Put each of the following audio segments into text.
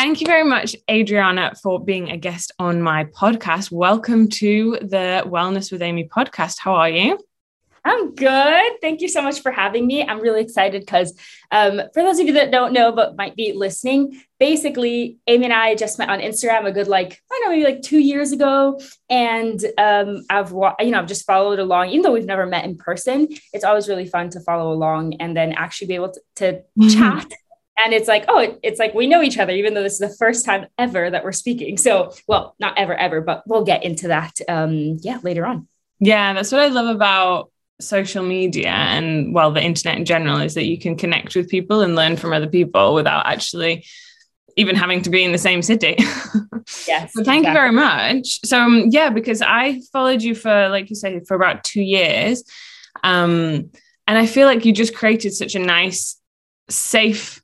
thank you very much, Adriana, for being a guest on my podcast. Welcome to the Wellness with Amy podcast. How are you? I'm good. Thank you so much for having me. I'm really excited because um, for those of you that don't know but might be listening, basically, Amy and I just met on Instagram a good like I don't know maybe like two years ago, and um, I've you know I've just followed along. Even though we've never met in person, it's always really fun to follow along and then actually be able to, to mm-hmm. chat and it's like oh it's like we know each other even though this is the first time ever that we're speaking so well not ever ever but we'll get into that um yeah later on yeah that's what i love about social media and well the internet in general is that you can connect with people and learn from other people without actually even having to be in the same city. yes. so thank exactly. you very much. So um, yeah, because I followed you for like you say for about 2 years. Um and I feel like you just created such a nice safe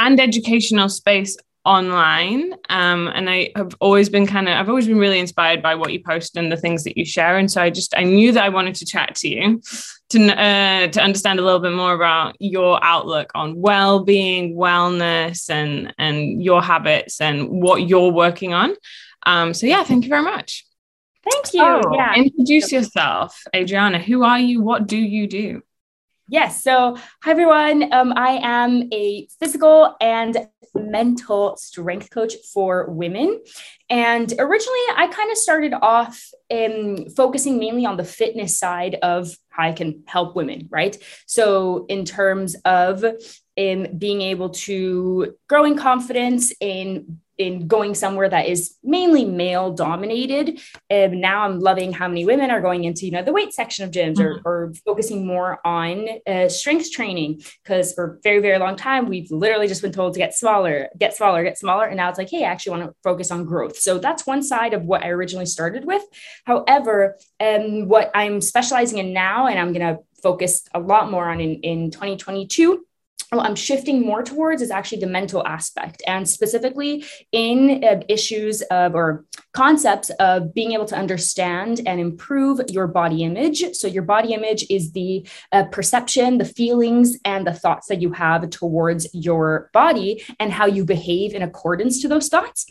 and educational space online um, and i have always been kind of i've always been really inspired by what you post and the things that you share and so i just i knew that i wanted to chat to you to uh, to understand a little bit more about your outlook on well-being wellness and and your habits and what you're working on. Um, so yeah thank you very much. Thank you. Oh, yeah. Introduce yourself adriana. Who are you? What do you do Yes. So, hi, everyone. Um, I am a physical and mental strength coach for women. And originally, I kind of started off in focusing mainly on the fitness side of how I can help women, right? So, in terms of in being able to grow in confidence in in going somewhere that is mainly male dominated. And now I'm loving how many women are going into, you know, the weight section of gyms mm-hmm. or, or, focusing more on uh, strength training. Because for a very, very long time, we've literally just been told to get smaller, get smaller, get smaller. And now it's like, hey, I actually want to focus on growth. So that's one side of what I originally started with. However, um, what I'm specializing in now, and I'm going to focus a lot more on in, in 2022 what I'm shifting more towards is actually the mental aspect, and specifically in uh, issues of or concepts of being able to understand and improve your body image. So, your body image is the uh, perception, the feelings, and the thoughts that you have towards your body and how you behave in accordance to those thoughts.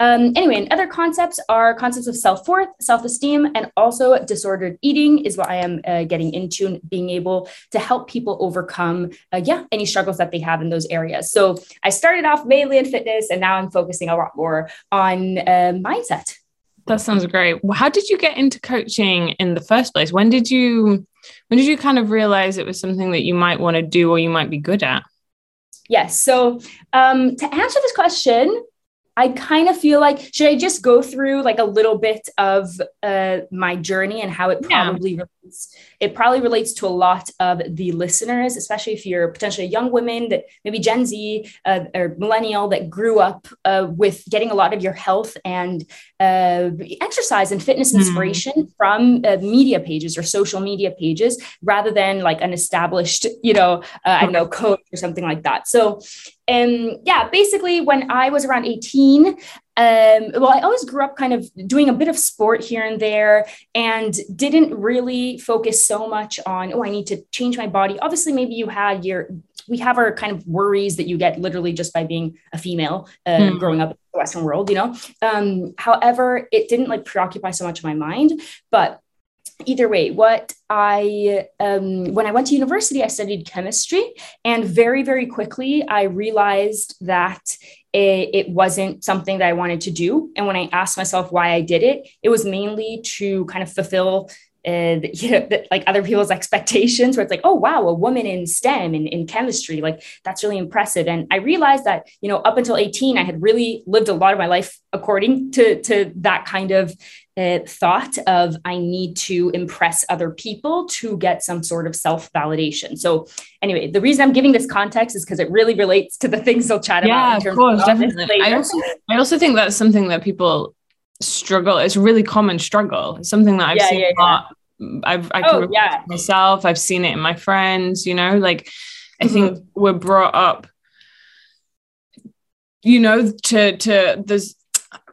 Um, anyway, and other concepts are concepts of self worth, self esteem, and also disordered eating is what I am uh, getting into, being able to help people overcome, uh, yeah, any struggles that they have in those areas. So I started off mainly in fitness and now I'm focusing a lot more on uh, mindset. That sounds great. How did you get into coaching in the first place? When did you when did you kind of realize it was something that you might want to do or you might be good at? Yes. So um, to answer this question, I kind of feel like should I just go through like a little bit of uh, my journey and how it probably yeah. relates. It probably relates to a lot of the listeners, especially if you're potentially a young woman that maybe Gen Z uh, or millennial that grew up uh, with getting a lot of your health and uh, exercise and fitness mm inspiration from uh, media pages or social media pages rather than like an established, you know, uh, I don't know, coach or something like that. So and yeah, basically, when I was around 18, um, well, I always grew up kind of doing a bit of sport here and there and didn't really focus so much on, oh, I need to change my body. Obviously, maybe you had your, we have our kind of worries that you get literally just by being a female uh, mm. growing up in the Western world, you know? Um, however, it didn't like preoccupy so much of my mind. But either way, what I, um, when I went to university, I studied chemistry. And very, very quickly, I realized that it, it, wasn't something that I wanted to do. And when I asked myself why I did it, it was mainly to kind of fulfill and you know that like other people's expectations where it's like oh wow a woman in stem in, in chemistry like that's really impressive. And i realized that you know up until 18 i had really lived a lot of my life according to to that kind of uh, thought of i need to impress other people to get some sort of self validation so anyway the reason i'm giving this context is because it really relates to the things they'll chat yeah, about of course of definitely. I also, I also think that's something that people struggle. It's a really common struggle. It's something that I've yeah, seen yeah, a lot. I've I can oh, yeah. myself. I've seen it in my friends. You know, like I mm-hmm. think we're brought up. You know, to to there's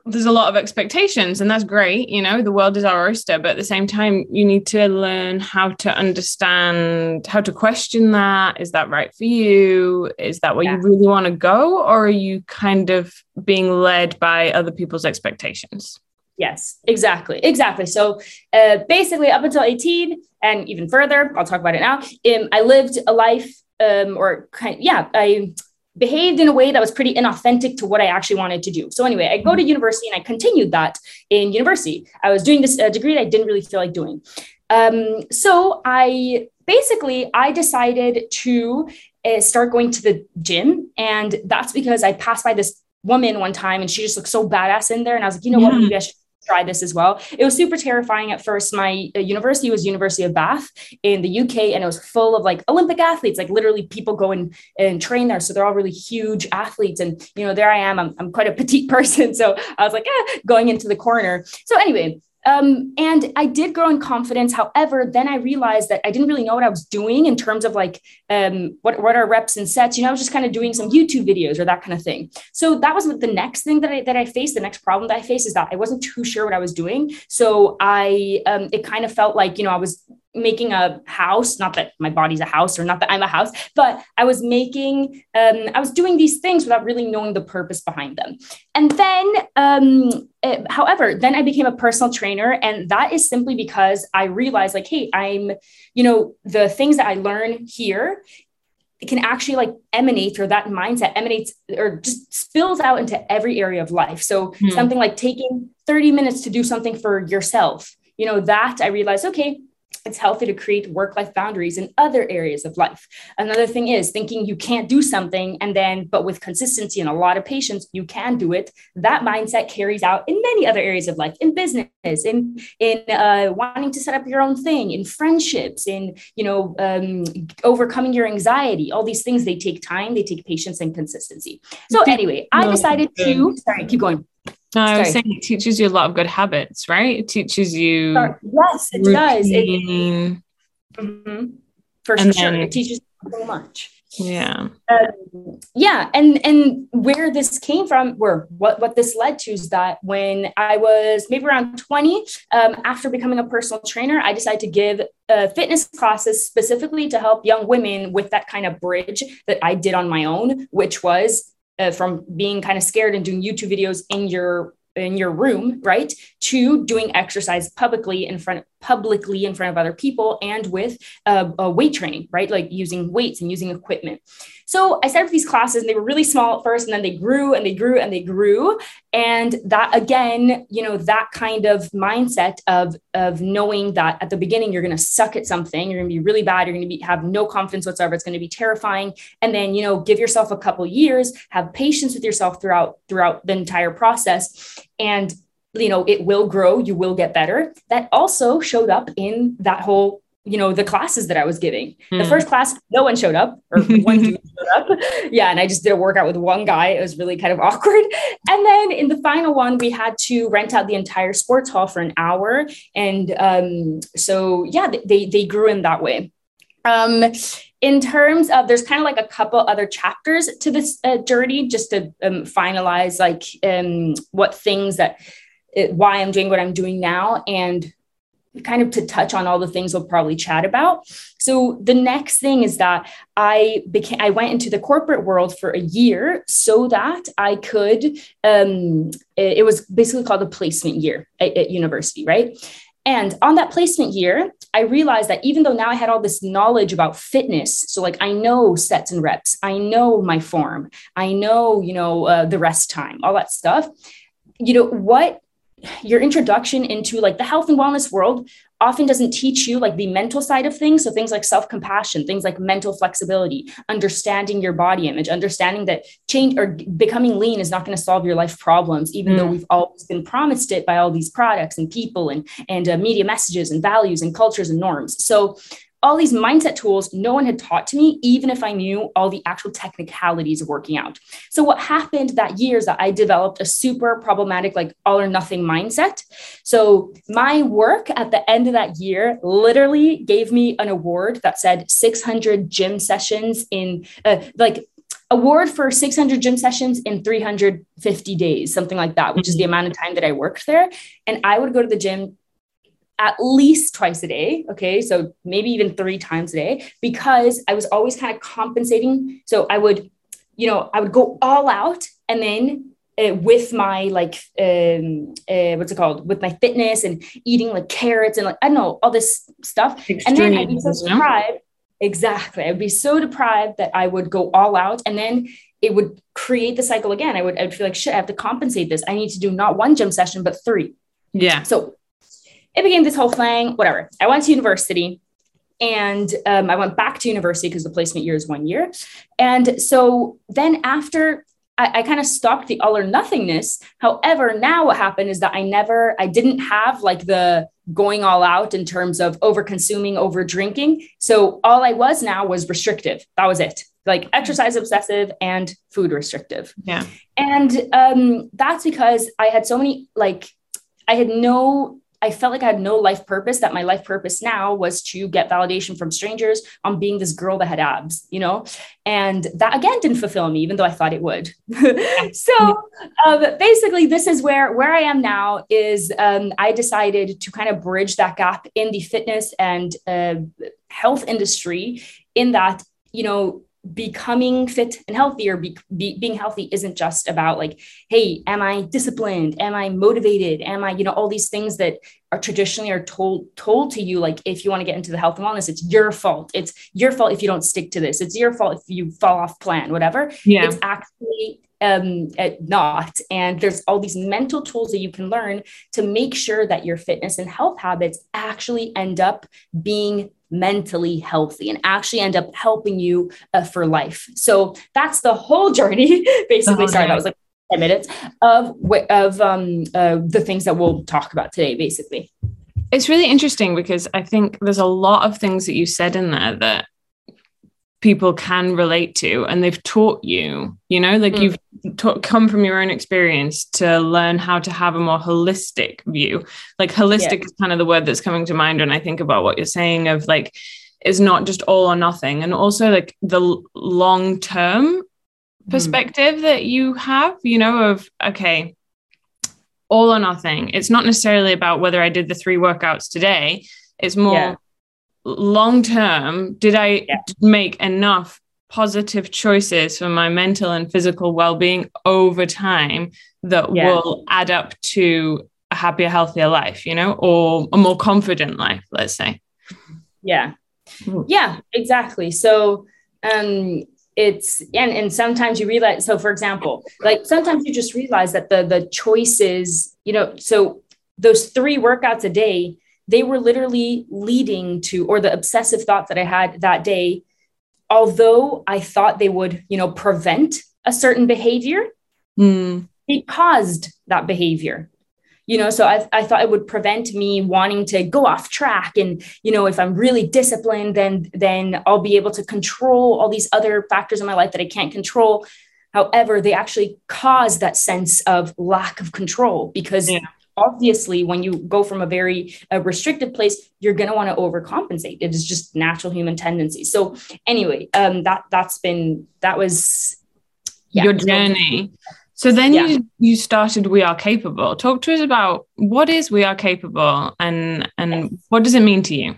there's a lot of expectations and that's great you know the world is our oyster but at the same time you need to learn how to understand how to question that. Is that right for you? Is that where yeah. you really want to go or are you kind of being led by other people's expectations? Yes exactly exactly. So uh, basically up until 18 and even further i'll talk about it now um, i lived a life um, or kind yeah i behaved in a way that was pretty inauthentic to what I actually wanted to do. So anyway, I go to university and I continued that in university. I was doing this uh, degree that I didn't really feel like doing. Um, so I basically I decided to uh, start going to the gym, and that's because I passed by this woman one time and she just looked so badass in there, and I was like, you know yeah. what, maybe I should try this as well. It was super terrifying at first. My uh, university was University of Bath in the UK, and it was full of like Olympic athletes. Like literally, people go and, and train there, so they're all really huge athletes. And you know, there I am. I'm, I'm quite a petite person, so I was like, eh, going into the corner. So anyway, um, and I did grow in confidence. However, then I realized that I didn't really know what I was doing in terms of like um, what, what are reps and sets. You know, I was just kind of doing some YouTube videos or that kind of thing. So that was the next thing that I that I faced. The next problem that I faced is that I wasn't too sure what I was doing. So I um, it kind of felt like you know I was making a house not that my body's a house or not that i'm a house but i was making um, i was doing these things without really knowing the purpose behind them and then um, it, however then i became a personal trainer and that is simply because i realized like hey i'm you know the things that i learn here it can actually like emanate or that mindset emanates or just spills out into every area of life so hmm. something like taking 30 minutes to do something for yourself you know that i realized okay it's healthy to create work life boundaries in other areas of life. Another thing is thinking you can't do something and then, but with consistency and a lot of patience, you can do it. That mindset carries out in many other areas of life, in business, in in uh, wanting to set up your own thing, in friendships, in you know um, overcoming your anxiety. All these things they take time, they take patience and consistency. So anyway, I decided to. Sorry, keep going. No, I was saying it teaches you a lot of good habits, right? It teaches you. Yes, it routine. does. It, mm-hmm. For and sure, then, it teaches so much. Yeah. Um, yeah, and and where this came from, where what what this led to is that when I was maybe around twenty, um, after becoming a personal trainer, I decided to give uh, fitness classes specifically to help young women with that kind of bridge that I did on my own, which was uh, from being kind of scared and doing YouTube videos in your in your room, right, to doing exercise publicly in front publicly in front of other people and with uh, weight training, right, like using weights and using equipment. So I started these classes and they were really small at first and then they grew and they grew and they grew. And that again, you know, that kind of mindset of, of knowing that at the beginning you're going to suck at something, you're going to be really bad, you're going to be have no confidence whatsoever, it's going to be terrifying. And then, you know, give yourself a couple years, have patience with yourself throughout throughout the entire process. And you know, it will grow, you will get better. That also showed up in that whole you know the classes that I was giving. Mm. The hmm. first class, no one showed up, or one dude showed up. Yeah, and I just did a workout with one guy. It was really kind of awkward. And then in the final one, we had to rent out the entire sports hall for an hour, and um, so yeah, they they grew in that way. Um, in terms of, there's kind of like a couple other chapters to this uh, journey, just to um, finalize like um, what things that. It, why I'm doing what I'm doing now and kind of to touch on all the things we'll probably chat about. So the next thing is that I became I went into the corporate world for a year so that I could um it, was basically called a placement year at, at university, right? And on that placement year, I realized that even though now I had all this knowledge about fitness, so like I know sets and reps, I know my form, I know, you know, uh, the rest time, all that stuff, you know, what your introduction into like the health and wellness world often doesn't teach you like the mental side of things so things like self-compassion things like mental flexibility understanding your body image understanding that change or becoming lean is not going to solve your life problems even mm. though we've always been promised it by all these products and people and and uh, media messages and values and cultures and norms so all these mindset tools no one had taught to me, even if I knew all the actual technicalities of working out. So, what happened that year is that I developed a super problematic, like all or nothing mindset. So, my work at the end of that year literally gave me an award that said 600 gym sessions in uh, like award for 600 gym sessions in 350 days, something like that, which is the mm-hmm. amount of time that I worked there. And I would go to the gym at least twice a day. Okay. So maybe even three times a day because I was always kind of compensating. So I would, you know, I would go all out and then uh, with my like um uh, what's it called? With my fitness and eating like carrots and like I don't know all this stuff. Extreme, and then I'd be so deprived. Exactly. I'd be so deprived that I would go all out and then it would create the cycle again. I would I would feel like shit I have to compensate this. I need to do not one gym session but three. Yeah. So it became this whole thing whatever I went to university and um, I went back to university because the placement year is one year. And so then after I, I kind of stopped the all or nothingness. However, now what happened is that I never, I didn't have like the going all out in terms of over consuming, over drinking. So all I was now was restrictive. That was it. Like exercise obsessive and food restrictive. Yeah. And um, that's because I had so many, like, I had no I felt like I had no life purpose, that my life purpose now was to get validation from strangers on being this girl that had abs, you know? And that again didn't fulfill me, even though I thought it would. so um, basically, this is where, where I am now is um, I decided to kind of bridge that gap in the fitness and uh, health industry in that, you know, becoming fit and healthy or be, be, being healthy isn't just about like hey am i disciplined? Am i motivated? Am i you know all these things that are traditionally are told told to you like if you want to get into the health and wellness it's your fault. It's your fault if you don't stick to this. It's your fault if you fall off plan whatever. Yeah. it's actually um, not. And there's all these mental tools that you can learn to make sure that your fitness and health habits actually end up being mentally healthy and actually end up helping you uh, for life. So that's the whole journey. Basically, sorry, that was like 10 minutes of of um, uh, the things that we'll talk about today. Basically, it's really interesting because I think there's a lot of things that you said in there that people can relate to and they've taught you you know like mm. you've come from your own experience to learn how to have a more holistic view like holistic yeah. is kind of the word that's coming to mind when i think about what you're saying of like is not just all or nothing and also like the long term mm. perspective mm. that you have you know of okay all or nothing it's not necessarily about whether i did the three workouts today it's more yeah long term, did I yeah. make enough positive choices for my mental and physical well being over time that yeah. will add up to a happier, healthier life, you know, or a more confident life, let's say? Yeah. Yeah, exactly. So, um, it's and and sometimes you realize so for example like sometimes you just realize that the the choices you know so those three workouts a day they were literally leading to, or the obsessive thoughts that I had that day, although I thought they would, you know, prevent a certain behavior, mm. they caused that behavior. You know, so I, I thought it would prevent me wanting to go off track. And, you know, if I'm really disciplined, then then I'll be able to control all these other factors in my life that I can't control. However, they actually cause that sense of lack of control because yeah obviously when you go from a very uh, restricted place you're going to want to overcompensate. It is just natural human tendency so anyway um that that's been that was yeah, your journey. So then yeah. you you started we are capable. Talk to us about what is we are capable and and yes. what does it mean to you?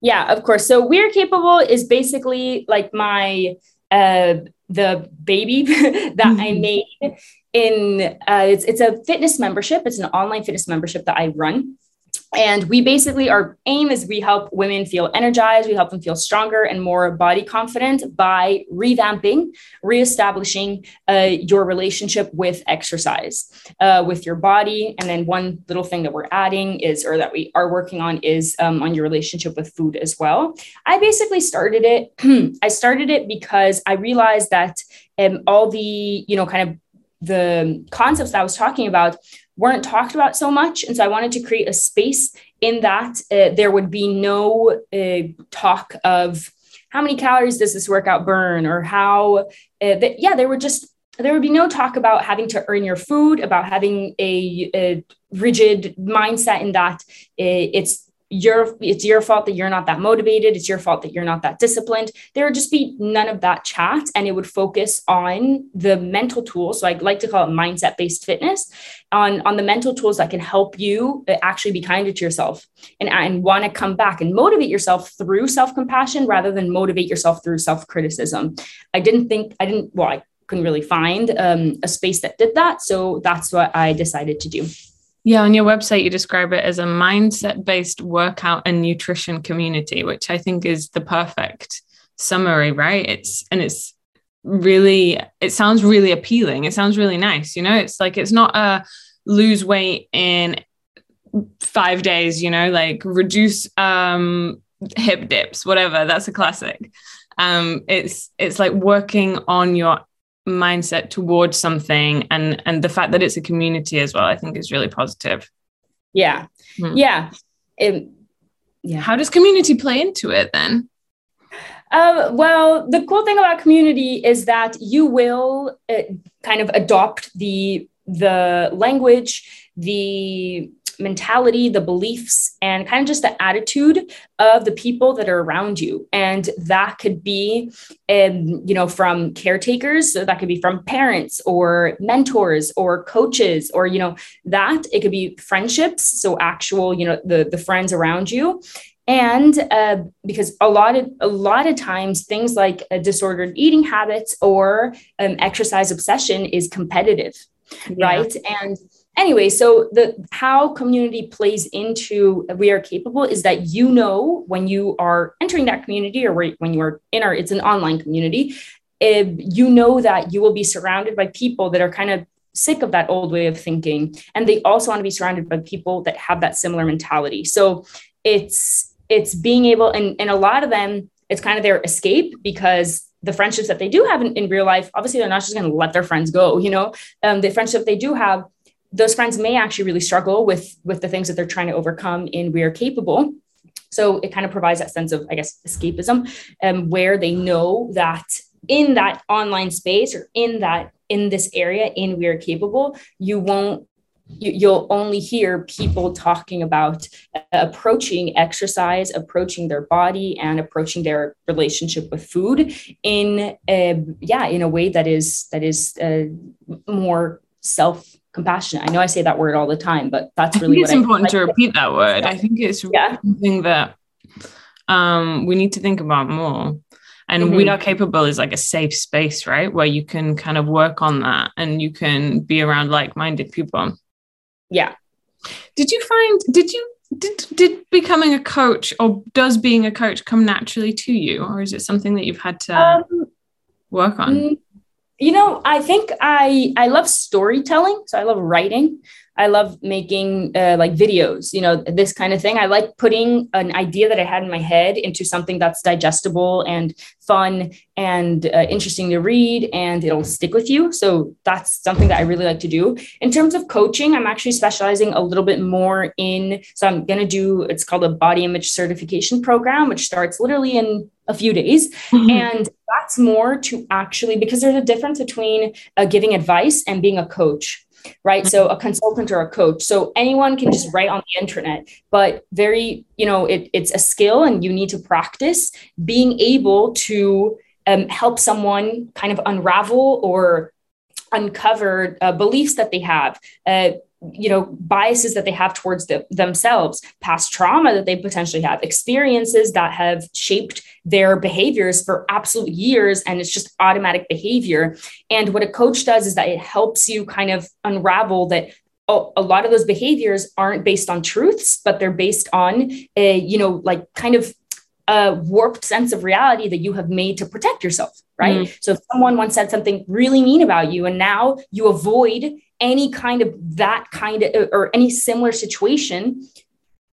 Yeah of course. So we are capable is basically like my uh the baby that mm-hmm. I made in uh, it's it's a fitness membership. It's an online fitness membership that I run. And we basically, our aim is we help women feel energized, we help them feel stronger and more body confident by revamping, reestablishing uh, your relationship with exercise, uh, with your body. And then one little thing that we're adding is, or that we are working on, is um, on your relationship with food as well. I basically started it. I started it because I realized that um, all the, you know, kind of the concepts that I was talking about weren't talked about so much. And so I wanted to create a space in that uh, there would be no uh, talk of how many calories does this workout burn or how, uh, that, yeah, there would just, there would be no talk about having to earn your food, about having a, a rigid mindset in that uh, it's your it's your fault that you're not that motivated. It's your fault that you're not that disciplined. There would just be none of that chat and it would focus on the mental tools. So i like to call it mindset based fitness on on the mental tools that can help you uh, actually be kinder to yourself and and want to come back and motivate yourself through self compassion rather than motivate yourself through self criticism i didn't think i didn't well i couldn't really find um, a space that did that so that's what i decided to do yeah, on your website, you describe it as a mindset based workout and nutrition community, which I think is the perfect summary, right? It's, and it's really, it sounds really appealing. It sounds really nice. You know, it's like, it's not a lose weight in five days, you know, like reduce um, hip dips, whatever. That's a classic. Um, it's, it's like working on your mindset towards something and and the fact that it's a community as well i think is really positive. Yeah. Hmm. yeah. It, yeah. How does community play into it then? Uh, well the cool thing about community is that you will uh, kind of adopt the the language the mentality, the beliefs, and kind of just the attitude of the people that are around you. And that could be, um, you know, from caretakers, so that could be from parents or mentors or coaches, or, you know, that it could be friendships. So actual, you know, the, the friends around you and uh, because a lot of a lot of times things like a disordered eating habits or um, exercise obsession is competitive yeah. right and anyway so the how community plays into we are capable is that you know when you are entering that community or when you are in our it's an online community you know that you will be surrounded by people that are kind of sick of that old way of thinking and they also want to be surrounded by people that have that similar mentality. So it's it's being able and, and a lot of them it's kind of their escape because the friendships that they do have in, in real life obviously they're not just going to let their friends go you know? Um, the friendship they do have those friends may actually really struggle with with the things that they're trying to overcome in we are capable. So it kind of provides that sense of i guess escapism um, where they know that in that online space or in that in this area in we are capable you won't you, will only hear people talking about approaching exercise, approaching their body, and approaching their relationship with food in a, yeah in a way that is that is uh, more self compassionate. I know I say that word all the time, but that's really it's important to repeat that word. I think it's yeah. something that um, we need to think about more. And mm-hmm. we are capable is like a safe space, right? Where you can kind of work on that and you can be around like-minded people. Yeah. Did you find did you did did becoming a coach or does being a coach come naturally to you or is it something that you've had to um, work on? You know, I think I I love storytelling, so I love writing. I love making uh, like videos, you know, this kind of thing. I like putting an idea that I had in my head into something that's digestible and fun and uh, interesting to read, and it'll stick with you. So that's something that I really like to do. In terms of coaching, I'm actually specializing a little bit more in. So I'm going to do. It's called a body image certification program, which starts literally in a few days, mm-hmm. and that's more to actually because there's a difference between uh, giving advice and being a coach right? So a consultant or a coach. So anyone can just write on the internet but very you know it, it's a skill and you need to practice being able to um, help someone kind of unravel or uncover uh, beliefs that they have. Uh, you know biases that they have towards the, themselves past trauma that they potentially have experiences that have shaped their behaviors for absolute years and it's just automatic behavior and what a coach does is that it helps you kind of unravel that oh, a lot of those behaviors aren't based on truths but they're based on a you know like kind of a warped sense of reality that you have made to protect yourself right mm. so if someone once said something really mean about you and now you avoid any kind of that kind of or any similar situation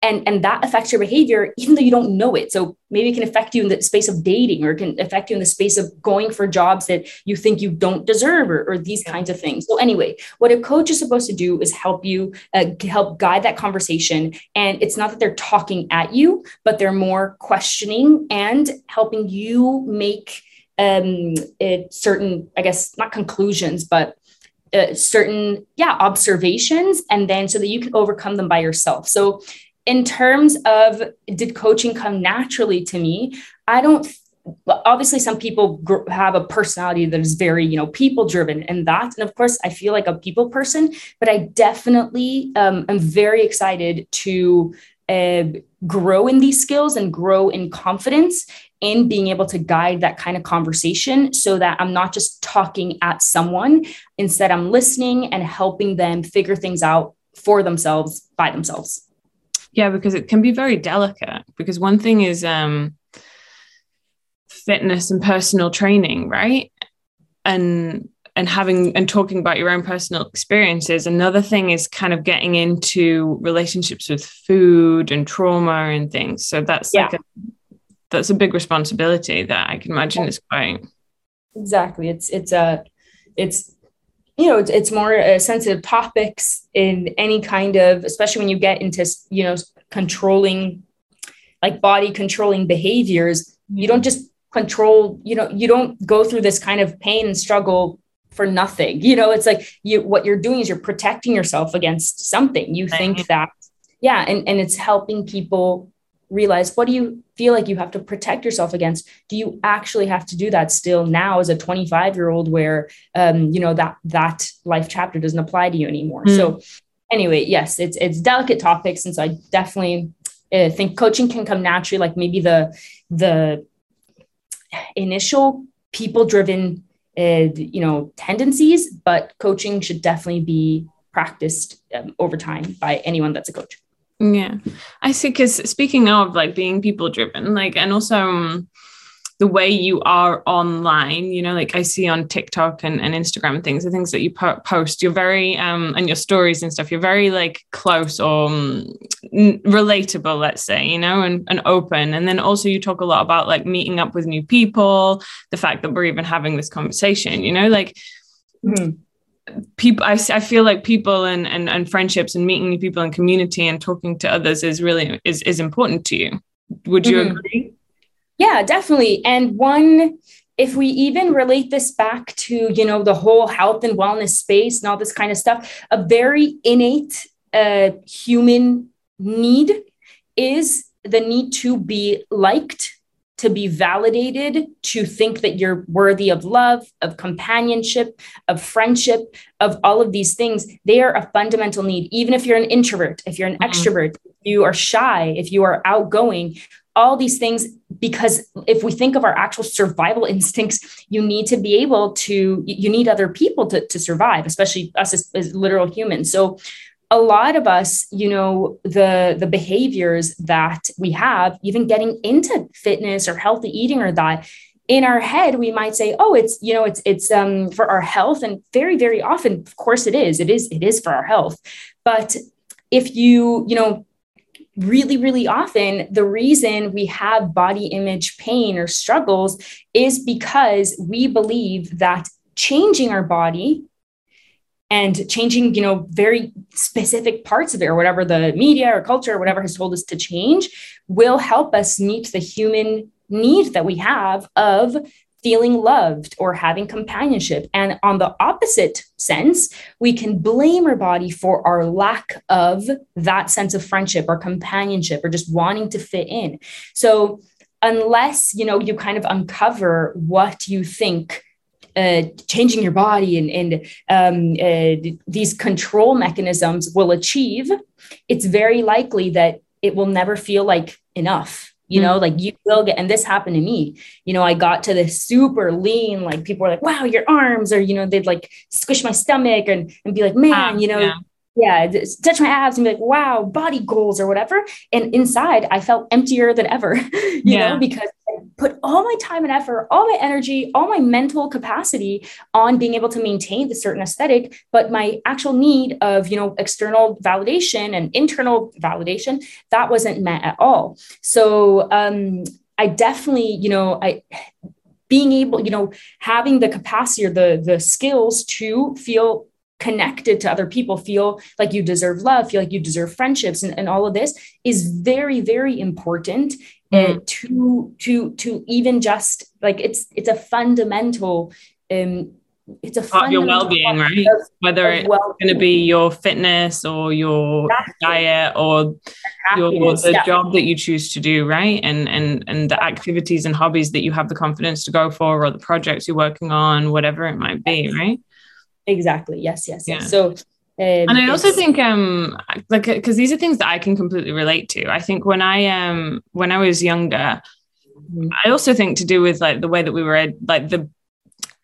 and and that affects your behavior even though you don't know it. So maybe it can affect you in the space of dating or it can affect you in the space of going for jobs that you think you don't deserve or, or these kinds of things. So anyway what a coach is supposed to do is help you uh, help guide that conversation. And it's not that they're talking at you but they're more questioning and helping you make um, it certain i guess not conclusions but uh, certain yeah observations and then so that you can overcome them by yourself. So in terms of did coaching come naturally to me, I don't obviously some people gr- have a personality that is very you know people driven and that and of course i feel like a people person but i definitely um, am very excited to uh, grow in these skills and grow in confidence in being able to guide that kind of conversation so that I'm not just talking at someone. Instead, I'm listening and helping them figure things out for themselves by themselves. Yeah, because it can be very delicate. Because one thing is um, fitness and personal training, right? And and having and talking about your own personal experiences. Another thing is kind of getting into relationships with food and trauma and things. So that's yeah. like a, that's a big responsibility that I can imagine is quite exactly. It's it's a it's you know it's, it's more uh, sensitive topics in any kind of especially when you get into you know controlling like body controlling behaviors you don't just control you know you don't go through this kind of pain and struggle for nothing. You know it's like you what you're doing is you're protecting yourself against something. You think that yeah and and it's helping people realize what do you feel like you have to protect yourself against? Do you actually have to do that still now as a 25 year old where um, you know that that life chapter doesn't apply to you anymore? Mm. so anyway yes it's it's delicate topics and so i definitely uh, think coaching can come naturally like maybe the the initial people driven uh, you know tendencies but coaching should definitely be practiced um, over time by anyone that's a coach yeah, I see. Because speaking of like being people driven, like, and also um, the way you are online, you know, like I see on TikTok and, and Instagram and things, the things that you po- post, you're very, um, and your stories and stuff, you're very like close or um, relatable, let's say, you know, and, and open. And then also you talk a lot about like meeting up with new people, the fact that we're even having this conversation, you know, like. Mm-hmm people I, I feel like people and, and and friendships and meeting new people and community and talking to others is really is is important to you. Would you mm-hmm. agree? Yeah definitely. And one if we even relate this back to you know the whole health and wellness space and all this kind of stuff a very innate uh, human need is the need to be liked to be validated, to think that you're worthy of love, of companionship, of friendship, of all of these things, they are a fundamental need. Even if you're an introvert, if you're an mm-hmm. extrovert, you are shy, if you are outgoing, all these things, because if we think of our actual survival instincts, you need to be able to, you need other people to, to survive, especially us as, as literal humans. So a lot of us you know the the behaviors that we have even getting into fitness or healthy eating or that in our head we might say oh it's you know it's it's um for our health. And very very often of course it is. It is it is for our health. But if you you know really really often the reason we have body image pain or struggles is because we believe that changing our body and changing you know very specific parts of it or whatever the media or culture or whatever has told us to change will help us meet the human need that we have of feeling loved or having companionship. And on the opposite sense, we can blame our body for our lack of that sense of friendship or companionship or just wanting to fit in. So, unless you know you kind of uncover what you think uh, changing your body and, and um, uh, these control mechanisms will achieve, it's very likely that it will never feel like enough. You know, mm like you will get, and this happened to me. You know, I got to this super lean, like people were like, wow, your arms, or, you know, they'd like squish my stomach and, and be like, man, you know, yeah yeah, touch my abs and be like, wow, body goals or whatever. And inside, I felt emptier than ever, you yeah. know, because put all my time and effort, all my energy, all my mental capacity on being able to maintain the certain aesthetic, but my actual need of, you know, external validation and internal validation, that wasn't met at all. So um, I definitely, you know, I being able, you know, having the capacity or the the skills to feel connected to other people, feel like you deserve love, feel like you deserve friendships, and, and all of this is very, very important uh, mm. to to to even just like it's it's a fundamental um, it's a part of your well-being right? of, whether of it's going to be your fitness or your diet or your the yeah. job that you choose to do right? And and and the activities and hobbies that you have the confidence to go for or the projects you're working on whatever it might be right? Exactly. Yes yes yes. Yeah. so um, and I also think, um, like, because these are things that I can completely relate to. I think when I um when I was younger, mm-hmm. I also think to do with like the way that we were like the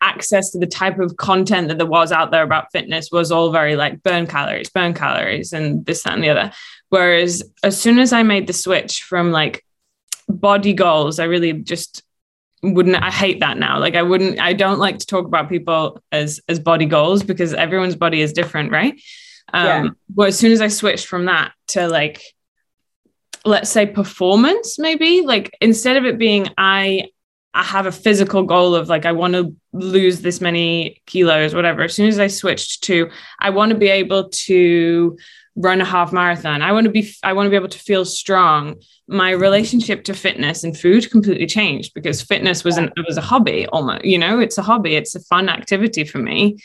access to the type of content that there was out there about fitness was all very like burn calories, burn calories, and this, that, and the other. Whereas as soon as I made the switch from like body goals, I really just wouldn't I hate that now. Like I wouldn't I don't like to talk about people as as body goals because everyone's body is different, right? Um yeah. but as soon as I switched from that to like let's say performance maybe like instead of it being I I have a physical goal of like I want to lose this many kilos, whatever. As soon as I switched to I want to be able to run a half marathon. I want to be I want to be able to feel strong. My relationship to fitness and food completely changed because fitness was an it was a hobby almost, you know, it's a hobby, it's a fun activity for me.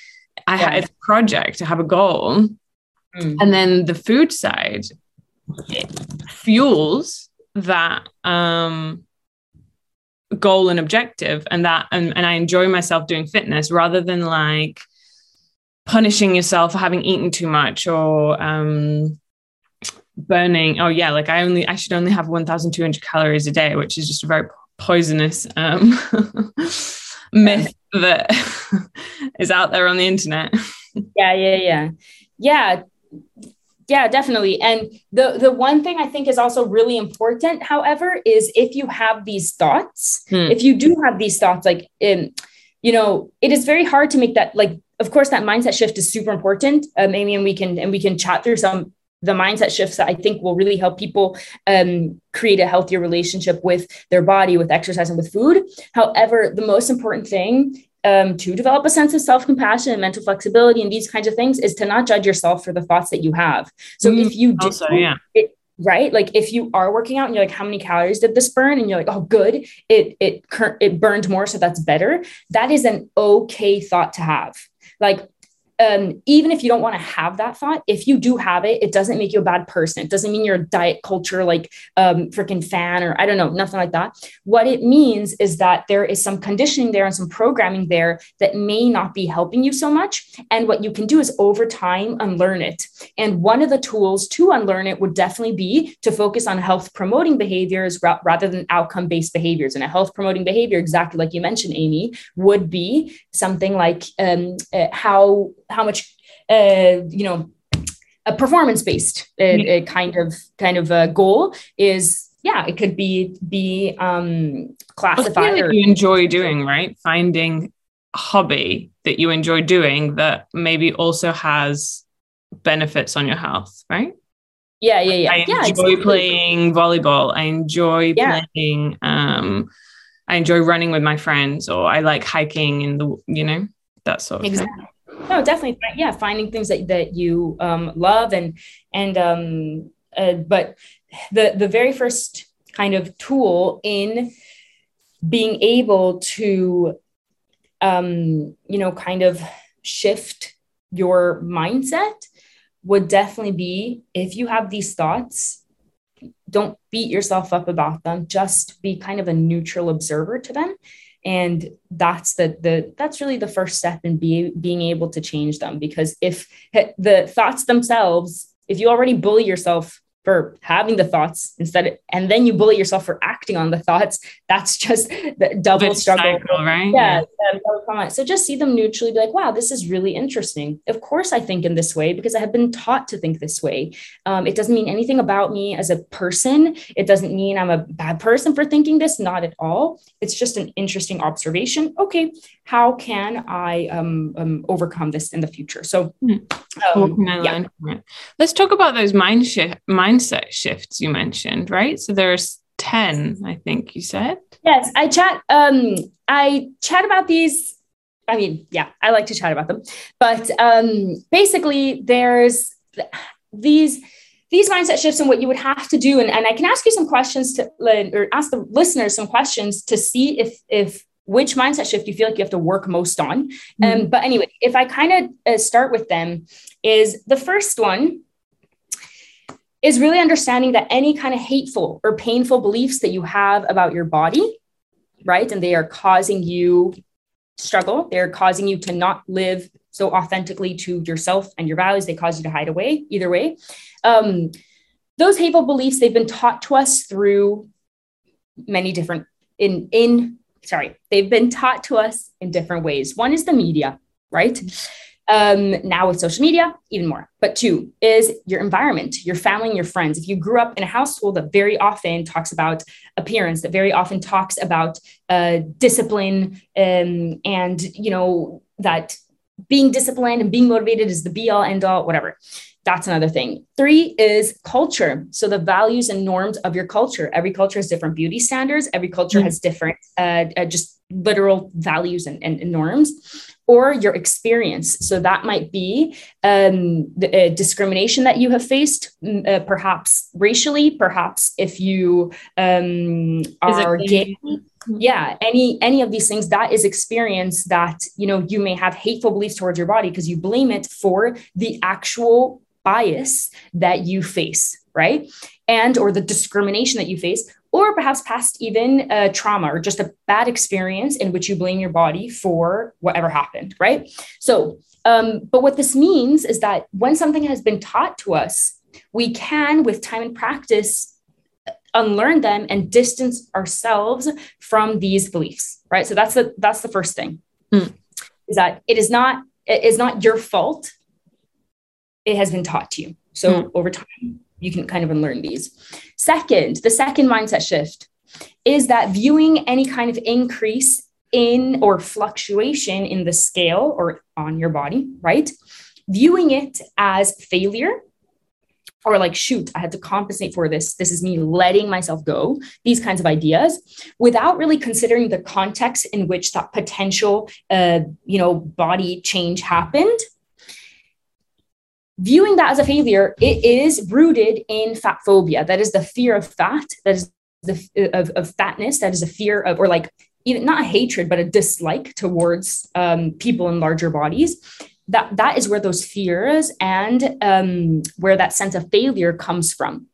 I yeah. had a project, to have a goal. Mm. And then the food side fuels that um goal and objective and that and, and I enjoy myself doing fitness rather than like punishing yourself for having eaten too much or um burning. Oh yeah like I only I should only have 1200 calories a day which is just a very poisonous um myth that is out there on the internet. Yeah yeah yeah. Yeah. Yeah definitely. And the the one thing i think is also really important however is if you have these thoughts hmm. if you do have these thoughts like in you know it is very hard to make that like of course that mindset shift is super important um, amy and we can and we can chat through some the mindset shifts that I think will really help people um, create a healthier relationship with their body, with exercise, and with food. However, the most important thing um, to develop a sense of self compassion and mental flexibility and these kinds of things is to not judge yourself for the thoughts that you have. So mm, if you do, also, yeah. It, right like if you are working out and you're like how many calories did this burn and you're like oh good it it it burned more so that's better that is an okay thought to have like um, even if you don't want to have that thought, if you do have it, it doesn't make you a bad person. It doesn't mean you're a diet culture like um, freaking fan or I don't know, nothing like that. What it means is that there is some conditioning there and some programming there that may not be helping you so much. And what you can do is over time unlearn it. And one of the tools to unlearn it would definitely be to focus on health promoting behaviors ra- rather than outcome based behaviors. And a health promoting behavior, exactly like you mentioned, Amy, would be something like um, uh, how how much uh, you know a performance based uh, uh, kind of kind of a goal is yeah it could be be um classified or- you enjoy doing right finding a hobby that you enjoy doing that maybe also has benefits on your health right yeah yeah yeah i yeah, enjoy exactly. playing volleyball i enjoy yeah. playing um i enjoy running with my friends or i like hiking in the you know that sort of exactly. thing no definitely. Yeah finding things that, that you um, love and and um, uh, but the the very first kind of tool in being able to um, you know kind of shift your mindset would definitely be if you have these thoughts don't beat yourself up about them. Just be kind of a neutral observer to them and that's the the that's really the first step in be, being able to change them. Because if the thoughts themselves if you already bully yourself for having the thoughts instead of, and then you bully yourself for acting on the thoughts. That's just the double struggle. cycle, right? Yeah, yeah. so just see them neutrally be like wow this is really interesting. Of course i think in this way because i have been taught to think this way. Um, it doesn't mean anything about me as a person. It doesn't mean i'm a bad person for thinking this not at all. It's just an interesting observation. Okay how can i um, um overcome this in the future? So hmm. um, yeah. let's talk about those mind shift mind mindset shifts you mentioned, right? So there's 10, I think you said. Yes, I chat um I chat about these I mean, yeah, I like to chat about them. But um basically there's these these mindset shifts and what you would have to do and, and i can ask you some questions to or ask the listeners some questions to see if if which mindset shift you feel like you have to work most on. Mm-hmm. Um, but anyway, if I kind of uh, start with them, is the first one is really understanding that any kind of hateful or painful beliefs that you have about your body, right, and they are causing you struggle, they're causing you to not live so authentically to yourself and your values, they cause you to hide away, either way. Um, those hateful beliefs, they've been taught to us through many different in in sorry, they've been taught to us in different ways. One is the media, right? Um, now with social media, even more. But two is your environment, your family, and your friends. If you grew up in a household that very often talks about appearance, that very often talks about uh, discipline, um, and you know that being disciplined and being motivated is the be all end all, whatever. That's another thing. Three is culture. So the values and norms of your culture. Every culture has different beauty standards. Every culture mm-hmm. has different, uh, uh, just literal values and, and, and, norms. Or your experience. So that might be um, the uh, discrimination that you have faced, mm, uh, perhaps racially, perhaps if you um, are gay. Yeah any any of these things that is experience that you know you may have hateful beliefs towards your body because you blame it for the actual bias that you face right? And or the discrimination that you face or perhaps past even a trauma or just a bad experience in which you blame your body for whatever happened right so um, but what this means is that when something has been taught to us we can with time and practice unlearn them and distance ourselves from these beliefs right so that's the that's the first thing mm. is that it is not it is not your fault it has been taught to you. So mm. over time, you can kind of unlearn these. Second, the second mindset shift is that viewing any kind of increase in or fluctuation in the scale or on your body, right? Viewing it as failure or like, shoot, I had to compensate for this. This is me letting myself go, these kinds of ideas, without really considering the context in which that potential, uh, you know, body change happened viewing that as a failure, it is rooted in fat phobia. That is the fear of fat. That is the of, of fatness. That is a fear of, or like even not a hatred, but a dislike towards um, people in larger bodies. That that is where those fears and um, where that sense of failure comes from.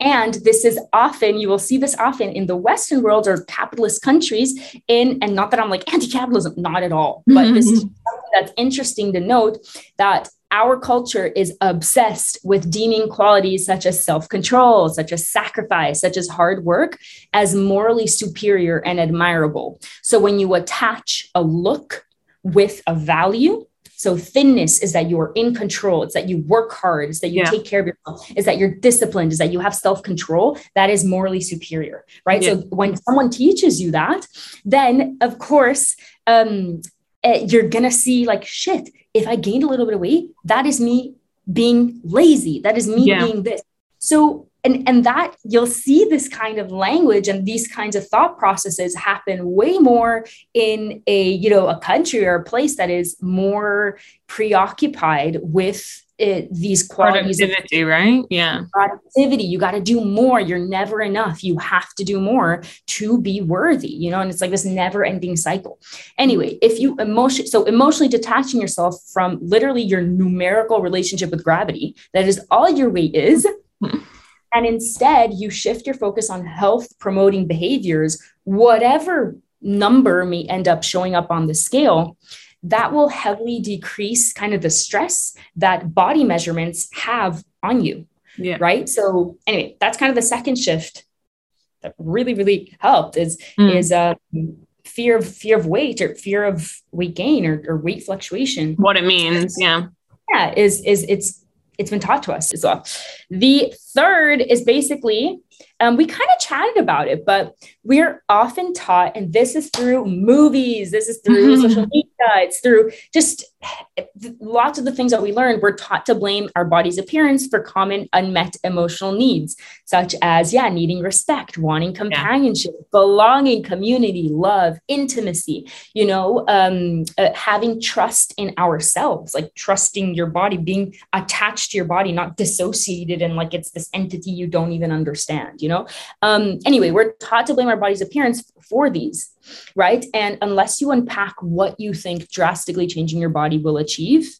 And this is often, you will see this often in the Western world or capitalist countries. In and not that I'm like anti-capitalism, not at all. But mm-hmm. this is that's interesting to note that our culture is obsessed with deeming qualities such as self control, such as sacrifice, such as hard work as morally superior and admirable. So when you attach a look with a value, so thinness is that you are in control. It's that you work hard. It's that you yeah. take care of yourself. Is that you're disciplined. Is that you have self control. That is morally superior, right? Yeah. So when someone teaches you that, then of course um, eh, you're gonna see like shit if I gained a little bit of weight, that is me being lazy. That is me yeah. being this. So, and, and that you'll see this kind of language and these kinds of thought processes happen way more in a, you know, a country or a place that is more preoccupied with it, these qualities productivity, of, right? Yeah. Productivity. You got to do more. You're never enough. You have to do more to be worthy, you know, and it's like this never ending cycle. Anyway, if you emotion, so emotionally detaching yourself from literally your numerical relationship with gravity, that is all your weight is. Hmm. and instead, you shift your focus on health promoting behaviors, whatever number may end up showing up on the scale that will heavily decrease kind of the stress that body measurements have on you. Yeah. Right. So anyway, that's kind of the second shift that really, really helped is mm. is uh fear of fear of weight or fear of weight gain or, or weight fluctuation. What it means. Yeah. Yeah. Is is it's it's been taught to us as well. The third is basically um, we kind of chatted about it, but we're often taught, and this is through movies, this is through social media, it's through just lots of the things that we learned, we're taught to blame our body's appearance for common unmet emotional needs, such as, yeah, needing respect, wanting companionship, yeah. belonging, community, love, intimacy, you know, um, uh, having trust in ourselves, like trusting your body, being attached to your body, not dissociated and like it's this entity you don't even understand, you know? Um, anyway, we're taught to blame our body's appearance for these right? And unless you unpack what you think drastically changing your body will achieve,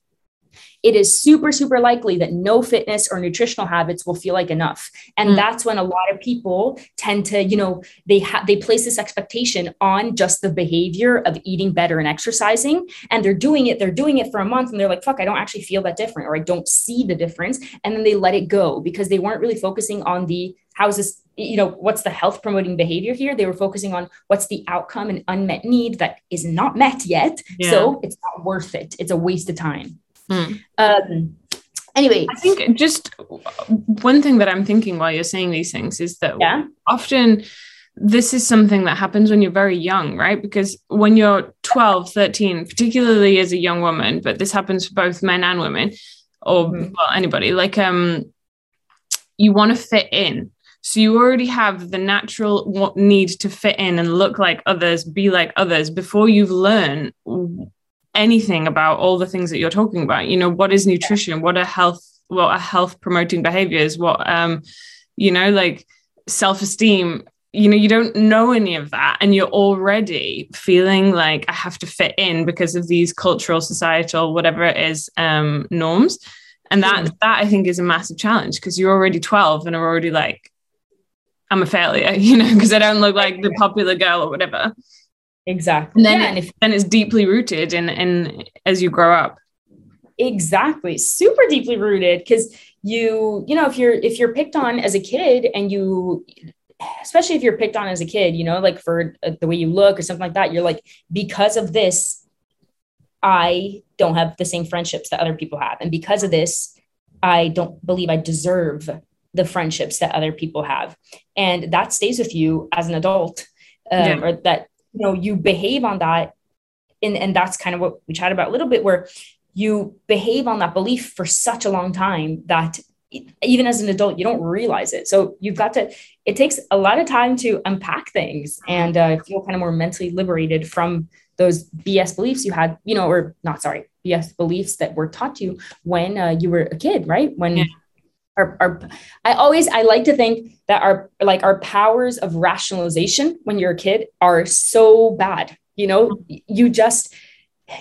it is super, super likely that no fitness or nutritional habits will feel like enough. And mm. that's when a lot of people tend to, you know, they have they place this expectation on just the behavior of eating better and exercising. And they're doing it, they're doing it for a month and they're like, fuck, I don't actually feel that different or I don't see the difference. And then they let it go because they weren't really focusing on the how's this you know what's the health promoting behavior here they were focusing on what's the outcome and unmet need that is not met yet yeah. so it's not worth it it's a waste of time mm. um anyway i think just one thing that i'm thinking while you're saying these things is that yeah. often this is something that happens when you're very young right because when you're 12 13 particularly as a young woman but this happens for both men and women or mm-hmm. well anybody like um you want to fit in so you already have the natural need to fit in and look like others, be like others before you've learned anything about all the things that you're talking about. You know, what is nutrition? What are health? What are health promoting behaviors? What, um, you know, like self esteem. You know, you don't know any of that, and you're already feeling like I have to fit in because of these cultural, societal, whatever it is, um, norms. And that that I think is a massive challenge because you're already 12 and are already like, I'm a failure, you know, because I don't look like the popular girl or whatever. Exactly. And then, yeah. and if, then it's deeply rooted in, in as you grow up. Exactly. Super deeply rooted because you, you know, if you're, if you're picked on as a kid and you, especially if you're picked on as a kid, you know, like for uh, the way you look or something like that, you're like, because of this, I don't have the same friendships that other people have. And because of this, I don't believe I deserve the friendships that other people have and that stays with you as an adult um, yeah. or that you know you behave on that. And, and that's kind of what we chatted about a little bit where you behave on that belief for such a long time that even as an adult you don't realize it. So you've got to it takes a lot of time to unpack things and uh, feel kind of more mentally liberated from those bs beliefs you had you know or not sorry bs beliefs that were taught to you when uh, you were a kid right? When yeah our, our i always i like to think that our like our powers of rationalization when you're a kid are so bad you know? You just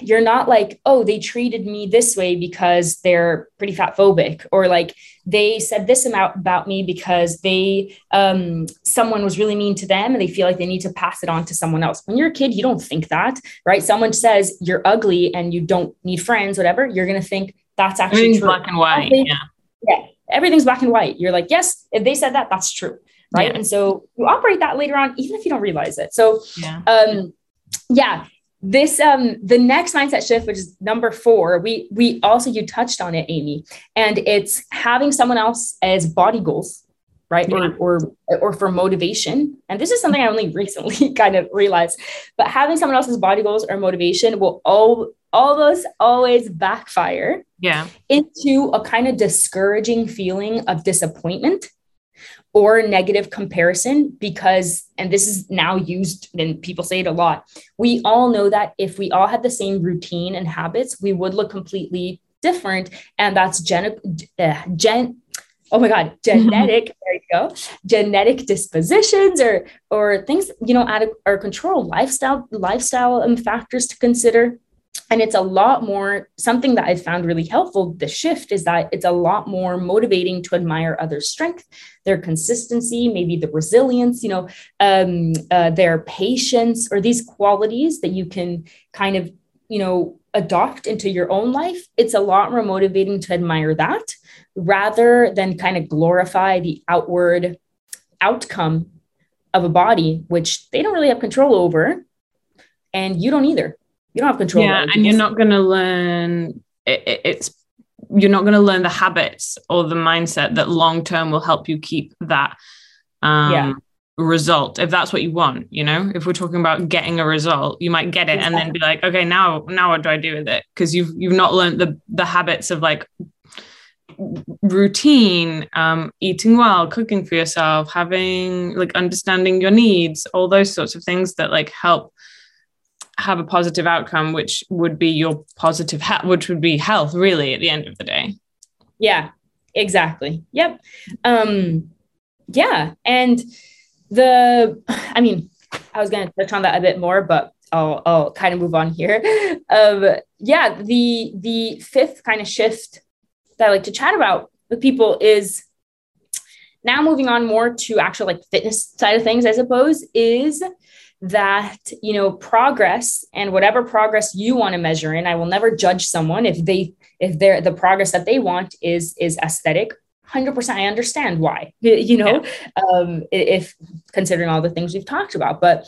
you're not like oh they treated me this way because they're pretty fat phobic or like they said this about about me because they um someone was really mean to them and they feel like they need to pass it on to someone else. When you're a kid you don't think that right? Someone says you're ugly and you don't need friends whatever you're going to think that's actually true. black and white yeah. Yeah everything's black and white. You're like, yes, if they said that, that's true. Right. Yeah. And so you operate that later on, even if you don't realize it. So, yeah. um, yeah, this um the next mindset shift which is number four we we also you touched on it amy and it's having someone else as body goals right yeah. or, or or for motivation and this is something i only recently kind of realized but having someone else's body goals or motivation will all almost always backfire yeah. into a kind of discouraging feeling of disappointment or negative comparison because and this is now used and people say it a lot we all know that if we all had the same routine and habits we would look completely different. And that's gen, uh, gen oh my god genetic there you go genetic dispositions or or things you know out of our control lifestyle lifestyle um, factors to consider and it's a lot more something that i found really helpful the shift is that it's a lot more motivating to admire others strength their consistency maybe the resilience you know um, uh, their patience or these qualities that you can kind of you know adopt into your own life. It's a lot more motivating to admire that rather than kind of glorify the outward outcome of a body which they don't really have control over and you don't either you don't have control. Yeah, and you're not going to learn. It, it, it's you're not going to learn the habits or the mindset that long term will help you keep that. Um, yeah. result if that's what you want you know if we're talking about getting a result you might get it exactly. and then be like okay now now what do i do with it because you've you've not learned the the habits of like routine um eating well cooking for yourself having like understanding your needs all those sorts of things that like help have a positive outcome which would be your positive which would be health really at the end of the day. Yeah exactly. Yep. Um yeah and the i mean i was going to touch on that a bit more but I'll, I'll kind of move on here. Um yeah the the fifth kind of shift that i like to chat about with people is now moving on more to actual like fitness side of things i suppose is that you know progress and whatever progress you want to measure in i will never judge someone if they if they're the progress that they want is is aesthetic 100% i understand why you know yeah. um, if considering all the things we've talked about but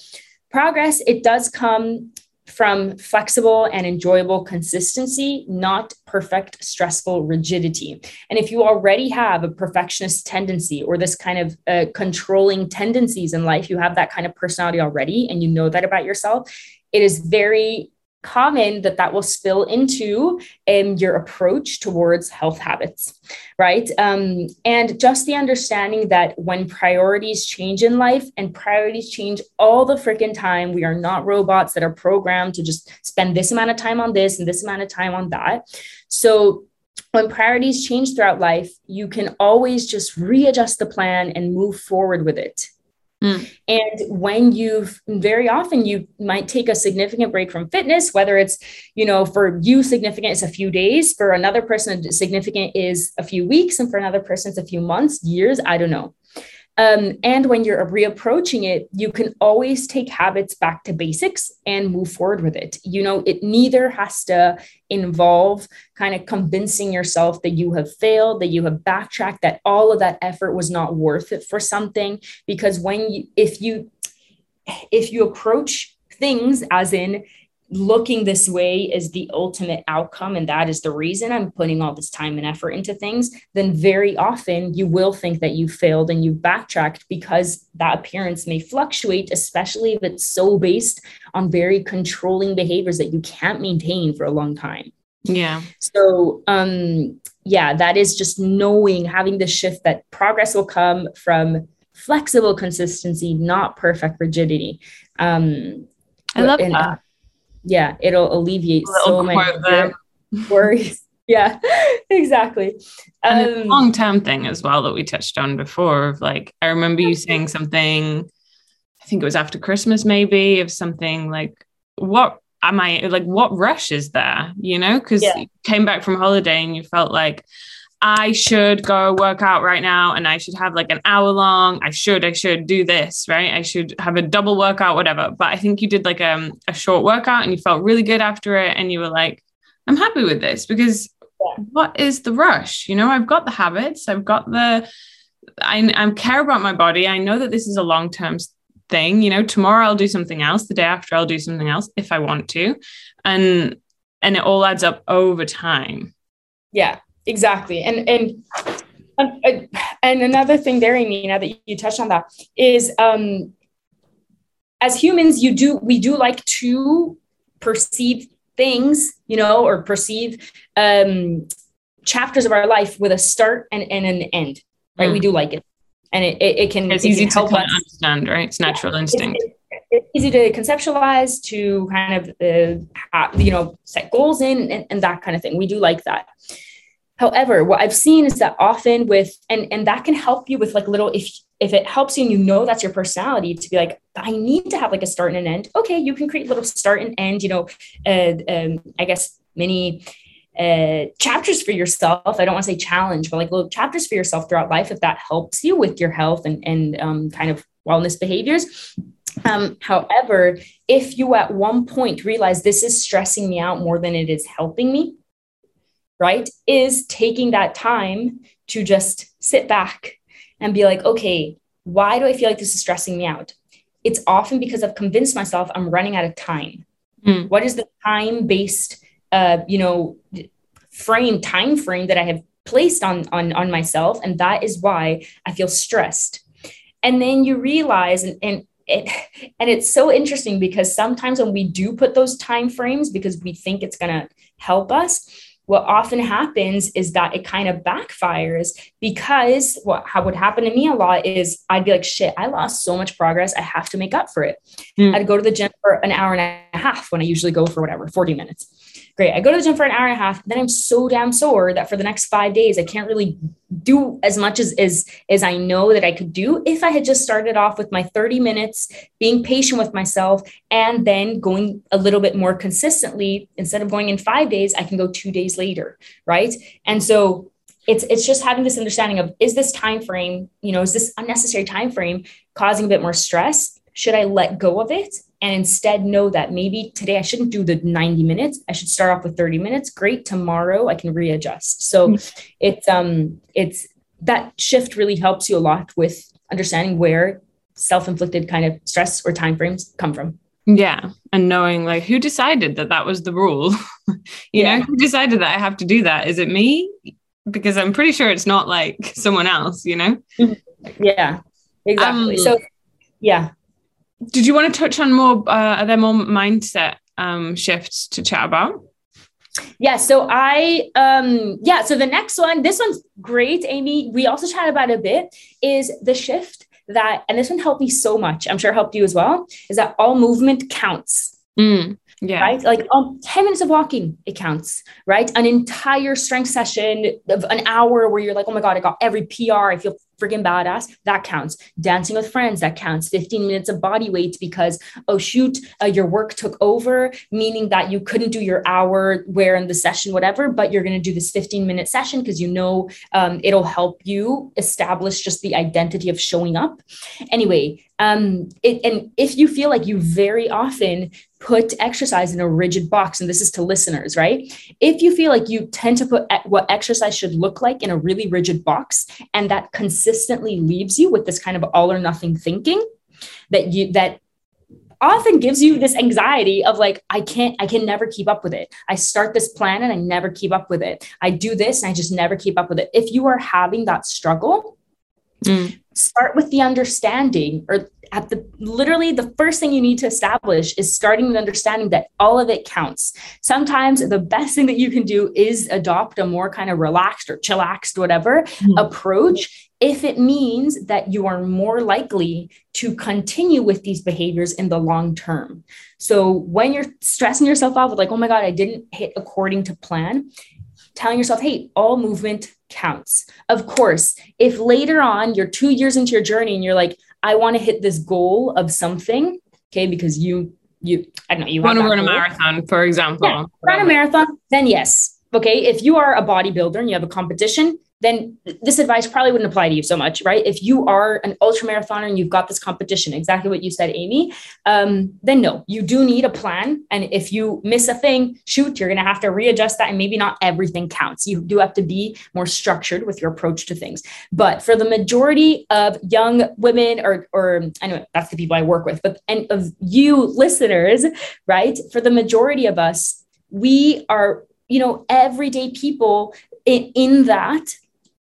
progress it does come from flexible and enjoyable consistency, not perfect, stressful rigidity. And if you already have a perfectionist tendency or this kind of uh, controlling tendencies in life, you have that kind of personality already, and you know that about yourself, it is very common that that will spill into um, your approach towards health habits, right? Um, and just the understanding that when priorities change in life and priorities change all the freaking time, we are not robots that are programmed to just spend this amount of time on this and this amount of time on that. So when priorities change throughout life, you can always just readjust the plan and move forward with it. Mm. And when you've very often you might take a significant break from fitness, whether it's, you know, for you significant is a few days, for another person significant is a few weeks, and for another person it's a few months, years, I don't know. Um, and when you're reapproaching it, you can always take habits back to basics and move forward with it. You know, it neither has to involve kind of convincing yourself that you have failed, that you have backtracked, that all of that effort was not worth it for something. Because when you, if you, if you approach things as in looking this way is the ultimate outcome and that is the reason I'm putting all this time and effort into things, then very often you will think that you failed and you backtracked because that appearance may fluctuate, especially if it's so based on very controlling behaviors that you can't maintain for a long time. Yeah. So, um, yeah, that is just knowing, having the shift that progress will come from flexible consistency, not perfect rigidity. Um, I love that yeah, it'll alleviate so many worries. yeah, exactly. And um, long term thing as well that we touched on before of like, I remember you saying something, I think it was after Christmas, maybe, of something like, what am I like, what rush is there? You know, because yeah. you came back from holiday and you felt like, I should go work out right now and I should have like an hour long. I should, I should do this, right? I should have a double workout, whatever. But I think you did like um, a short workout and you felt really good after it. And you were like, I'm happy with this because what is the rush? You know, I've got the habits, I've got the, I, I care about my body. I know that this is a long term thing. You know, tomorrow I'll do something else. The day after I'll do something else if I want to. And, and it all adds up over time. Yeah exactly. And and and, another thing there now that you touched on that is um as humans you do we do like to perceive things you know or perceive um chapters of our life with a start and, and an end right? Mm. we do like it. And it, it, it can it's it easy can to help us. understand right? It's natural yeah. instinct. It's, it's, easy to conceptualize to kind of uh, have, you know set goals in and, and that kind of thing. We do like that However, what I've seen is that often with and and that can help you with like little if if it helps you and you know that's your personality to be like I need to have like a start and an end. Okay, you can create little start and end. You know, uh, um, I guess many uh, chapters for yourself. I don't want to say challenge, but like little chapters for yourself throughout life if that helps you with your health and and um, kind of wellness behaviors. Um, however, if you at one point realize this is stressing me out more than it is helping me, right, is taking that time to just sit back and be like, okay, why do I feel like this is stressing me out? It's often because I've convinced myself I'm running out of time. Mm. What is the time based, uh, you know, frame, time frame that I have placed on, on, on myself? And that is why I feel stressed. And then you realize, and, and it, and it's so interesting because sometimes when we do put those time frames because we think it's going to help us what often happens is that it kind of backfires because what would happen to me a lot is I'd be like, shit, I lost so much progress. I have to make up for it. Mm. I'd go to the gym for an hour and a half when I usually go for whatever, 40 minutes. Great. I go to the gym for an hour and a half. Then I'm so damn sore that for the next five days, I can't really do as much as, as, as I know that I could do if I had just started off with my 30 minutes, being patient with myself, and then going a little bit more consistently. Instead of going in five days, I can go two days later. Right. And so it's it's just having this understanding of is this time frame you know is this unnecessary time frame causing a bit more stress should i let go of it and instead know that maybe today I shouldn't do the 90 minutes. I should start off with 30 minutes. Great. Tomorrow I can readjust. So mm-hmm. it's um it's that shift really helps you a lot with understanding where self-inflicted kind of stress or time frames come from. Yeah. And knowing like who decided that that was the rule, you yeah. know, who decided that I have to do that? Is it me? Because I'm pretty sure it's not like someone else, you know? Mm-hmm. Yeah, exactly. Um, so, yeah. Did you want to touch on more? Uh, are there more mindset um, shifts to chat about? Yeah. So I, um, yeah. So the next one, this one's great, Amy. We also chat about a bit is the shift that, and this one helped me so much. I'm sure helped you as well. Is that all movement counts. Mm. Yeah. Right. Like um, 10 minutes of walking, it counts, right? An entire strength session of an hour where you're like, oh my God, I got every PR. I feel freaking badass. That counts. Dancing with friends, that counts. 15 minutes of body weight because, oh, shoot, uh, your work took over, meaning that you couldn't do your hour where in the session, whatever, but you're going to do this 15 minute session because you know um, it'll help you establish just the identity of showing up. Anyway, um, it, and if you feel like you very often put exercise in a rigid box, and this is to listeners, right? If you feel like you tend to put what exercise should look like in a really rigid box, and that consistently leaves you with this kind of all or nothing thinking, that you that often gives you this anxiety of like i can't i can never keep up with it i start this plan and i never keep up with it i do this and i just never keep up with it if you are having that struggle mm. start with the understanding or at the literally the first thing you need to establish is starting with understanding that all of it counts. Sometimes the best thing that you can do is adopt a more kind of relaxed or chillaxed, whatever mm-hmm. approach if it means that you are more likely to continue with these behaviors in the long term. So when you're stressing yourself out with like, oh my God, I didn't hit according to plan, telling yourself, hey, all movement counts. Of course, if later on you're two years into your journey and you're like, I want to hit this goal of something, okay, because you you I don't know you want to run goal. a marathon, for example. Yeah, run a marathon, then yes. Okay, if you are a bodybuilder and you have a competition, then this advice probably wouldn't apply to you so much, right? If you are an ultra marathoner and you've got this competition, exactly what you said, Amy, um, then no, you do need a plan. And if you miss a thing, shoot, you're going to have to readjust that. And maybe not everything counts. You do have to be more structured with your approach to things. But for the majority of young women, or, or know that's the people I work with, but and of you listeners, right? For the majority of us, we are you know everyday people in, in that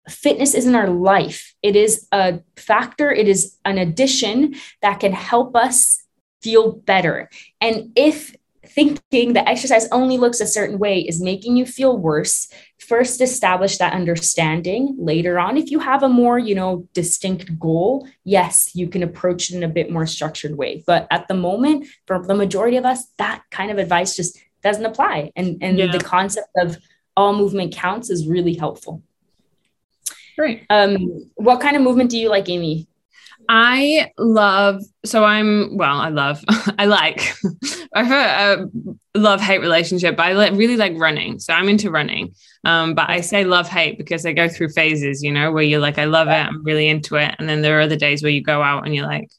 fitness isn't our life. It is a factor, it is an addition that can help us feel better. And if thinking that exercise only looks a certain way is making you feel worse, first establish that understanding. Later on, if you have a more, you know, distinct goal, yes, you can approach it in a bit more structured way. But at the moment, for the majority of us, that kind of advice just doesn't apply. And, and yeah. the concept of all movement counts is really helpful. Great. Um, what kind of movement do you like, Amy? I love, so I'm, well, I love, I like, I have a love hate relationship, but I really like running. So I'm into running. Um, but I say love hate because I go through phases, you know, where you're like, I love it, I'm really into it. And then there are other days where you go out and you're like,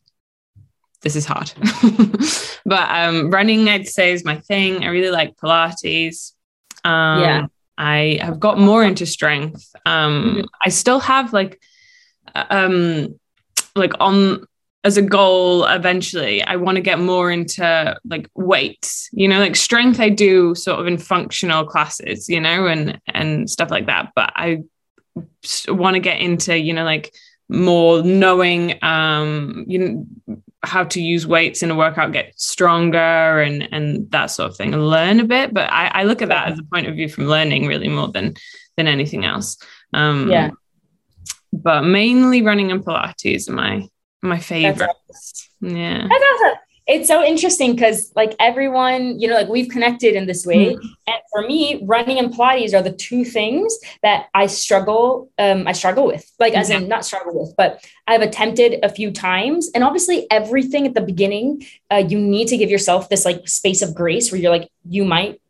this is hard. but um, running, I'd say, is my thing. I really like Pilates. Um, yeah. I have got more into strength. Um, mm-hmm. I still have like, um, like on as a goal eventually i want to get more into like weights you know like strength i do sort of in functional classes you know and and stuff like that but i want to get into you know like more knowing um you know how to use weights in a workout get stronger and and that sort of thing and learn a bit. But i, I look at that as a point of view from learning really more than than anything else. Um yeah. but mainly running and pilates are my my favorite yeah. That's awesome it's so interesting because like everyone you know like we've connected in this way. Mm. and for me running and pilates are the two things that i struggle um i struggle with. Like as in not struggle with but i've attempted a few times. And obviously everything at the beginning uh, you need to give yourself this like space of grace where you're like you might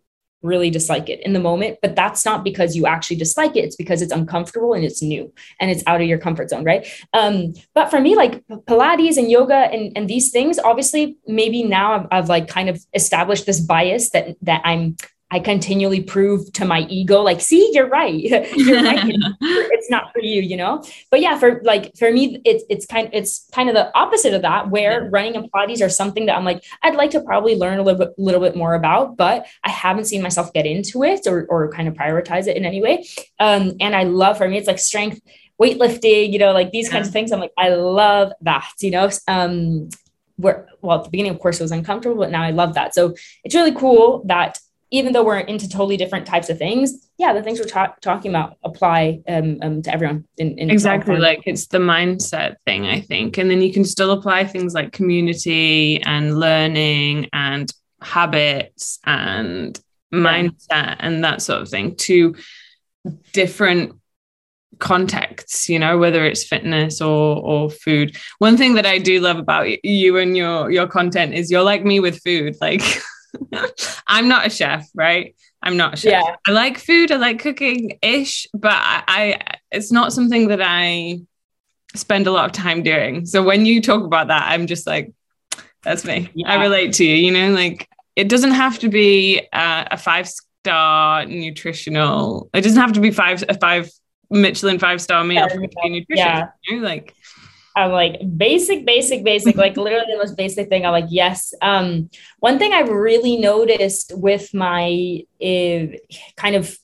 really dislike it in the moment but that's not because you actually dislike it. It's because it's uncomfortable and it's new and it's out of your comfort zone right? Um but for me like pilates and yoga and, and these things obviously maybe now I've, I've like kind of established this bias that that i'm I continually prove to my ego, like, see, you're right. you're right. it's not for you, you know? But yeah, for like for me, it's it's kind it's kind of the opposite of that, where yeah. running and Pilates are something that I'm like, I'd like to probably learn a little bit little bit more about, but I haven't seen myself get into it or or kind of prioritize it in any way. Um, and I love for me, it's like strength, weightlifting, you know, like these yeah. kinds of things. I'm like, I love that, you know. Um, where well at the beginning of course it was uncomfortable but now i love that so it's really cool that even though we're into totally different types of things, yeah, the things we're ta- talking about apply um, um, to everyone. In, in exactly, like it's the mindset thing, I think, and then you can still apply things like community and learning and habits and mindset yeah. and that sort of thing to different contexts you know whether it's fitness or or food one thing that i do love about you and your your content is you're like me with food like I'm not a chef, right? I'm not a chef. Yeah. I like food, I like cooking ish, but I, I it's not something that I spend a lot of time doing. So when you talk about that, I'm just like, that's me. Yeah. I relate to you, you know, like it doesn't have to be uh, a five star nutritional, it doesn't have to be five, a five Michelin five star meal yeah. for nutrition. Yeah. You know? Like I'm like basic, basic, basic, like literally the most basic thing. I'm like, yes. Um, one thing I've really noticed with my uh, kind of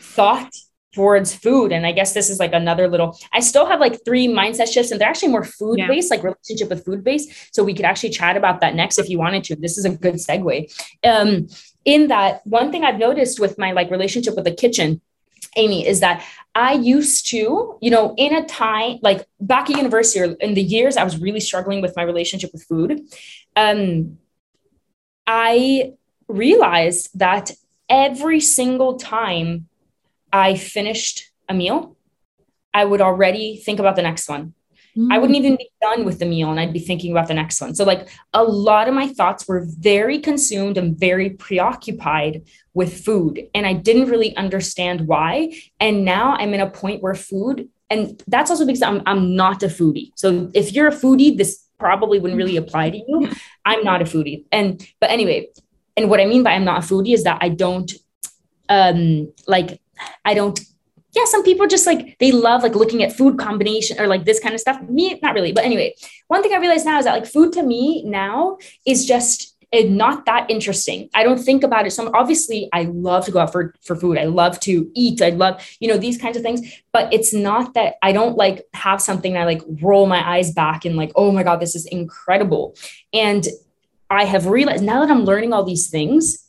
thought towards food, and I guess this is like another little, I still have like three mindset shifts, and they're actually more food based, like relationship with food based. So we could actually chat about that next if you wanted to. This is a good segue. Um, in that, one thing I've noticed with my like relationship with the kitchen Amy, is that I used to, you know, in a time like back at university or in the years I was really struggling with my relationship with food. Um, I realized that every single time I finished a meal, I would already think about the next one. Mm. I wouldn't even be done with the meal and I'd be thinking about the next one. So, like, a lot of my thoughts were very consumed and very preoccupied with food. And I didn't really understand why. And now I'm in a point where food, and that's also because I'm, I'm not a foodie. So, if you're a foodie, this probably wouldn't really apply to you. I'm not a foodie. And, but anyway, and what I mean by I'm not a foodie is that I don't, um, like, I don't yeah, some people just like they love like looking at food combination or like this kind of stuff. Me, not really. But anyway, one thing I realize now is that like food to me now is just eh, not that interesting. I don't think about it. So obviously I love to go out for, for food. I love to eat. I love, you know, these kinds of things, but it's not that I don't like have something I like roll my eyes back and like, oh my God, this is incredible. And I have realized now that I'm learning all these things,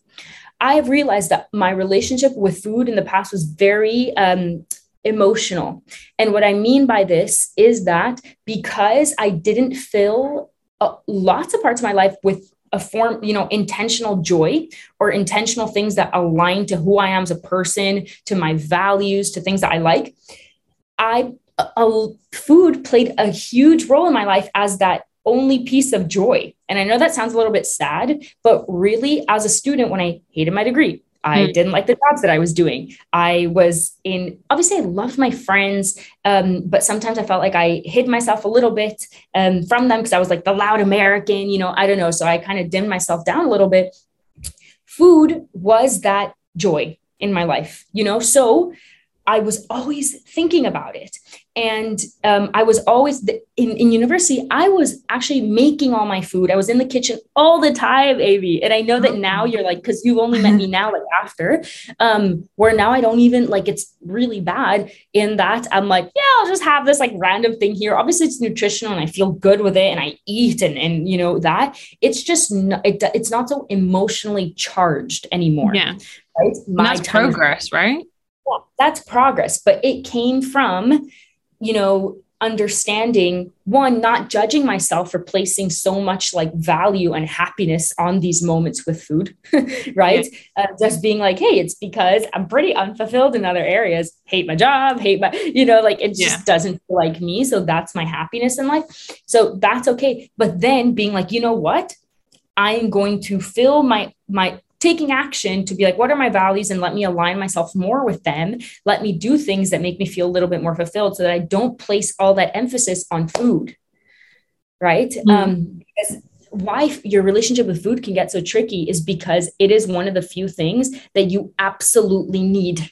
I have realized that my relationship with food in the past was very um, emotional. And what I mean by this is that because I didn't fill uh, lots of parts of my life with a form, you know, intentional joy or intentional things that align to who I am as a person, to my values, to things that I like, I a, food played a huge role in my life as that only piece of joy. And I know that sounds a little bit sad, but really, as a student, when I hated my degree, I mm. didn't like the jobs that I was doing. I was in, obviously, I loved my friends, um, but sometimes I felt like I hid myself a little bit um, from them because I was like the loud American, you know, I don't know. So I kind of dimmed myself down a little bit. Food was that joy in my life, you know? So I was always thinking about it. And um, I was always in, in university, I was actually making all my food. I was in the kitchen all the time, Amy. And I know that now you're like, because you've only met me now, like after, um, where now I don't even like it's really bad in that I'm like, yeah, I'll just have this like random thing here. Obviously, it's nutritional and I feel good with it and I eat and, and you know, that it's just, not, it, it's not so emotionally charged anymore. Yeah. Right. My that's progress, right? well, that's progress, but it came from, you know, understanding one, not judging myself for placing so much like value and happiness on these moments with food, right? Yeah. Uh, just being like, hey, it's because I'm pretty unfulfilled in other areas, hate my job, hate my, you know, like it just yeah. doesn't feel like me. So that's my happiness in life. So that's okay. But then being like, you know what? I'm going to fill my my taking action to be like, what are my values? And let me align myself more with them. Let me do things that make me feel a little bit more fulfilled so that I don't place all that emphasis on food. Right. Mm-hmm. Um, because why your relationship with food can get so tricky is because it is one of the few things that you absolutely need.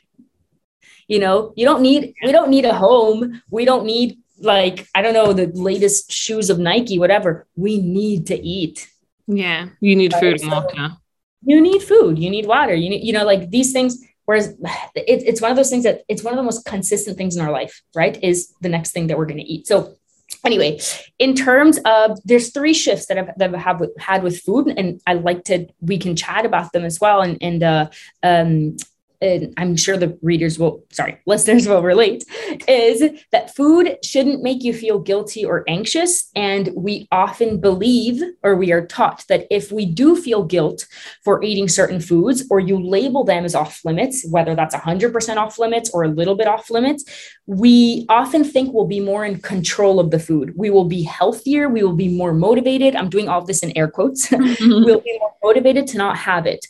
You know, you don't need, we don't need a home. We don't need like, I don't know, the latest shoes of Nike, whatever. We need to eat. Yeah. You need right? food and water you need food, you need water, you need, you know, like these things. Whereas it, it's one of those things that it's one of the most consistent things in our life, right? Is the next thing that we're going to eat. So anyway, in terms of there's three shifts that I've, that I've with, had with food, and I like to we can chat about them as well. And and uh, um, and I'm sure the readers will, sorry, listeners will relate, is that food shouldn't make you feel guilty or anxious. And we often believe, or we are taught, that if we do feel guilt for eating certain foods, or you label them as off limits, whether that's 100% off limits or a little bit off limits, we often think we'll be more in control of the food. We will be healthier. We will be more motivated. I'm doing all this in air quotes. Mm-hmm. we'll be more motivated to not have it.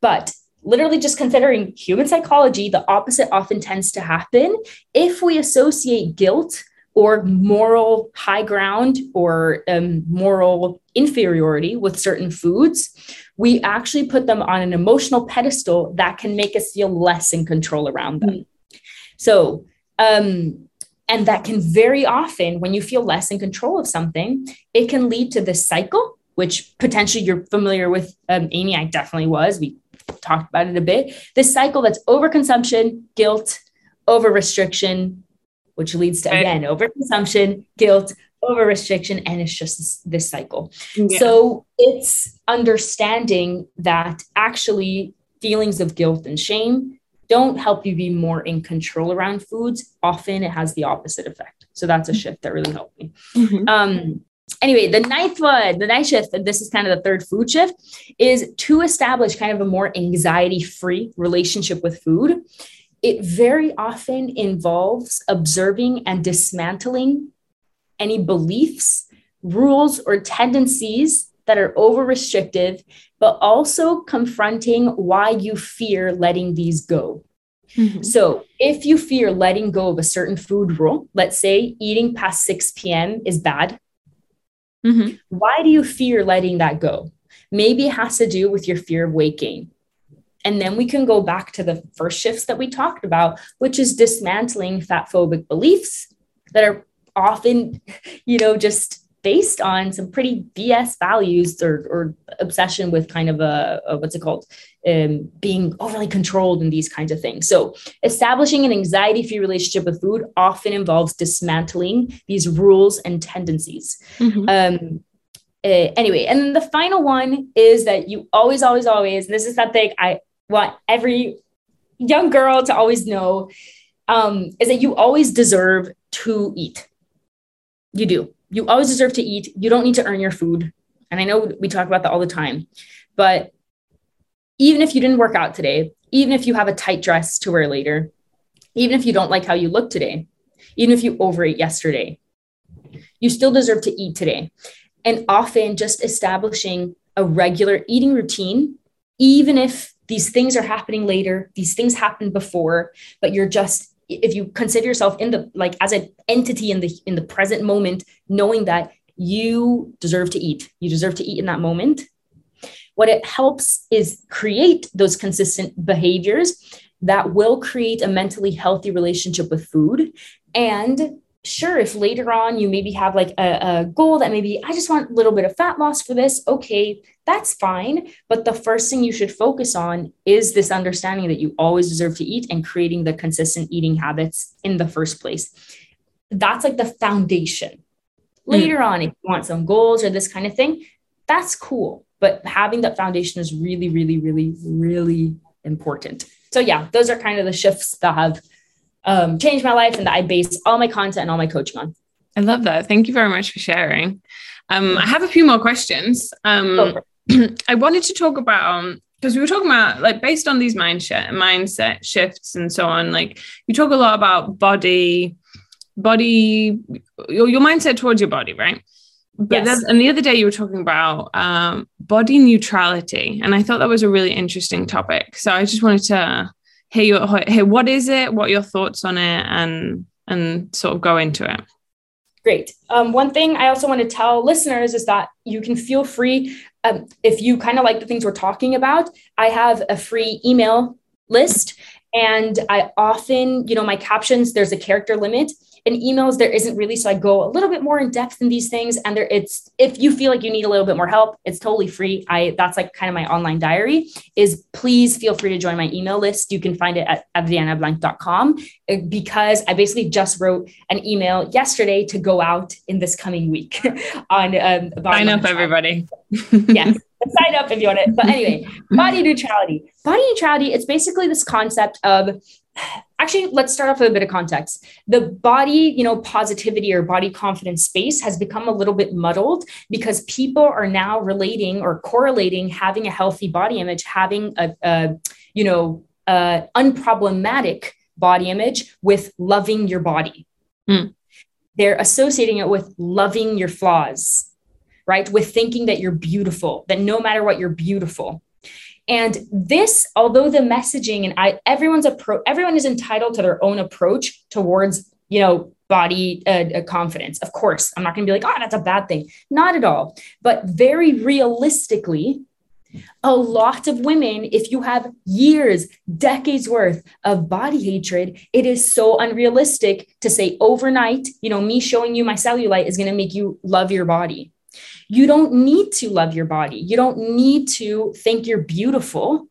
But literally just considering human psychology, the opposite often tends to happen. If we associate guilt or moral high ground or um, moral inferiority with certain foods, we actually put them on an emotional pedestal that can make us feel less in control around them. Mm-hmm. So, um, and that can very often, when you feel less in control of something, it can lead to this cycle, which potentially you're familiar with, um, Amy. I definitely was. We talked about it a bit. This cycle that's overconsumption, guilt, over restriction, which leads to again overconsumption, guilt, over restriction, and it's just this, this cycle. Yeah. So it's understanding that actually feelings of guilt and shame don't help you be more in control around foods. Often it has the opposite effect. So that's a shift that really helped me. Mm-hmm. Um, anyway, the ninth one, the ninth shift, and this is kind of the third food shift, is to establish kind of a more anxiety free relationship with food. It very often involves observing and dismantling any beliefs, rules, or tendencies that are over restrictive, but also confronting why you fear letting these go. Mm-hmm. So, if you fear letting go of a certain food rule, let's say eating past 6 p.m. is bad, Mm-hmm. Why do you fear letting that go? Maybe it has to do with your fear of weight gain. And then we can go back to the first shifts that we talked about, which is dismantling fat phobic beliefs that are often, you know, just based on some pretty BS values or, or obsession with kind of a, a what's it called? Um, being overly controlled and these kinds of things. So, establishing an anxiety free relationship with food often involves dismantling these rules and tendencies. Mm-hmm. Um, uh, anyway, and then the final one is that you always, always, always, this is something I want every young girl to always know um, is that you always deserve to eat. You do you always deserve to eat. You don't need to earn your food. And I know we talk about that all the time, but even if you didn't work out today, even if you have a tight dress to wear later, even if you don't like how you look today, even if you overate yesterday, you still deserve to eat today. And often just establishing a regular eating routine, even if these things are happening later, these things happened before, but you're just if you consider yourself in the like as an entity in the in the present moment knowing that you deserve to eat you deserve to eat in that moment what it helps is create those consistent behaviors that will create a mentally healthy relationship with food. And sure, if later on you maybe have like a, a, goal that maybe I just want a little bit of fat loss for this, okay, that's fine. But the first thing you should focus on is this understanding that you always deserve to eat and creating the consistent eating habits in the first place. That's like the foundation. Hmm. Later mm. on, if you want some goals or this kind of thing, that's cool. But having that foundation is really, really, really, really important. So, yeah, those are kind of the shifts that have um, changed my life and that I base all my content and all my coaching on. I love that. Thank you very much for sharing. Um, I have a few more questions. Um, I wanted to talk about because we were talking about like based on these mindset mindset shifts and so on. Like you talk a lot about body, body, your, your mindset towards your body, right? But yes. and the other day you were talking about um, body neutrality, and I thought that was a really interesting topic. So I just wanted to hear your hear what is it, what your thoughts on it, and and sort of go into it. Great. Um, one thing I also want to tell listeners is that you can feel free um, if you kind of like the things we're talking about. I have a free email list, and I often, you know, my captions. There's a character limit in emails there isn't really so i go a little bit more in depth in these things and there it's if you feel like you need a little bit more help it's totally free. I that's like kind of my online diary is please feel free to join my email list. You can find it at adrianablanc.com uh, because i basically just wrote an email yesterday to go out in this coming week on um, sign up everybody. yes sign up if you want it. But anyway body neutrality. Body neutrality it's basically this concept of actually let's start off with a bit of context. The body you know positivity or body confidence space has become a little bit muddled because people are now relating or correlating having a healthy body image having a, a you know uh, unproblematic body image with loving your body. Mm. they're associating it with loving your flaws right? With thinking that you're beautiful that no matter what you're beautiful and this, although the messaging and I, everyone's approach, everyone is entitled to their own approach towards, you know, body uh, uh confidence. Of course, I'm not going to be like, oh, that's a bad thing. Not at all. But very realistically, a lot of women, if you have years, decades worth of body hatred, it is so unrealistic to say overnight, you know, me showing you my cellulite is going to make you love your body. You don't need to love your body. You don't need to think you're beautiful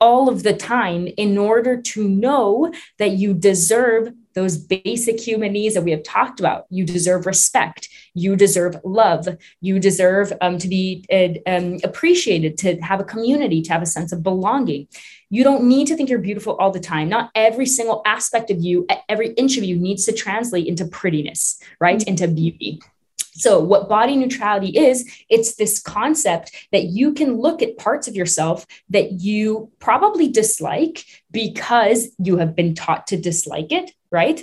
all of the time in order to know that you deserve those basic human needs that we have talked about. You deserve respect. You deserve love. You deserve um, to be uh, um, appreciated, to have a community, to have a sense of belonging. You don't need to think you're beautiful all the time. Not every single aspect of you, every inch of you needs to translate into prettiness, right? Mm-hmm. Into beauty. So, what body neutrality is, it's this concept that you can look at parts of yourself that you probably dislike because you have been taught to dislike it, right?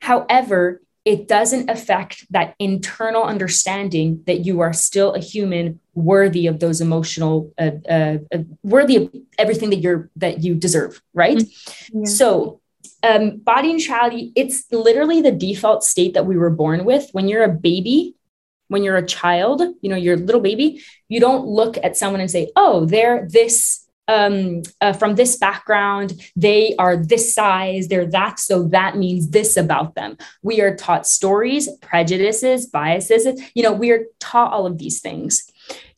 However, it doesn't affect that internal understanding that you are still a human worthy of those emotional uh, uh, uh, worthy of everything that you're that you deserve right mm-hmm. yeah. so um, body neutrality, it's literally the default state that we were born with. When you're a baby, when you're a child, you know, you're a little baby, you don't look at someone and say, oh, they're this um, uh, from this background, they are this size, they're that, so that means this about them. We are taught stories, prejudices, biases. You know, we are taught all of these things.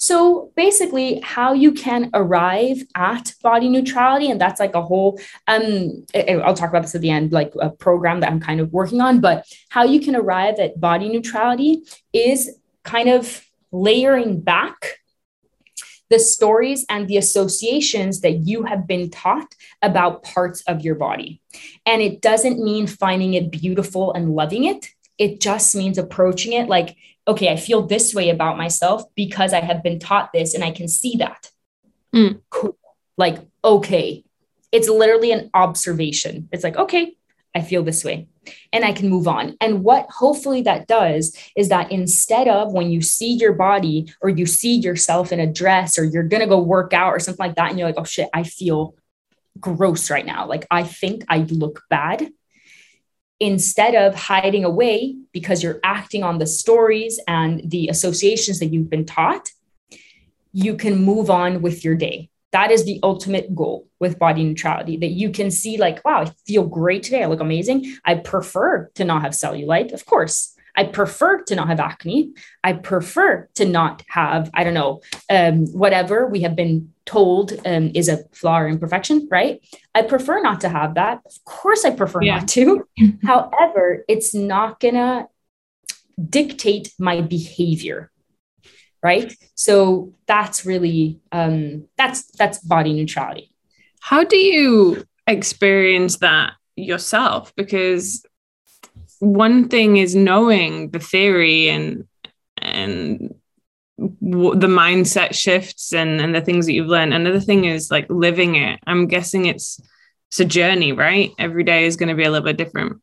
So basically, how you can arrive at body neutrality, and that's like a whole. Um, I'll talk about this at the end, like a program that I'm kind of working on. But how you can arrive at body neutrality is kind of layering back the stories and the associations that you have been taught about parts of your body. And it doesn't mean finding it beautiful and loving it. It just means approaching it like okay, I feel this way about myself because I have been taught this and I can see that. Mm. Cool. Like, okay. It's literally an observation. It's like, okay, I feel this way and I can move on. And what hopefully that does is that instead of when you see your body or you see yourself in a dress or you're going to go work out or something like that, and you're like, oh shit, I feel gross right now. Like, I think I look bad instead of hiding away because you're acting on the stories and the associations that you've been taught, you can move on with your day. that is the ultimate goal with body neutrality that you can see like wow i feel great today. I look amazing. I prefer to not have cellulite of course I prefer to not have acne. I prefer to not have, I don't know, um, whatever we have been told um, is a flaw or imperfection, right? I prefer not to have that. Of course, I prefer yeah. not to. However, it's not going to dictate my behavior right so that's really um that's that's body neutrality how do you experience that yourself because one thing is knowing the theory and and w- the mindset shifts and and the things that you've learned. Another thing is like living it. I'm guessing it's it's a journey right? Every day is going to be a little bit different.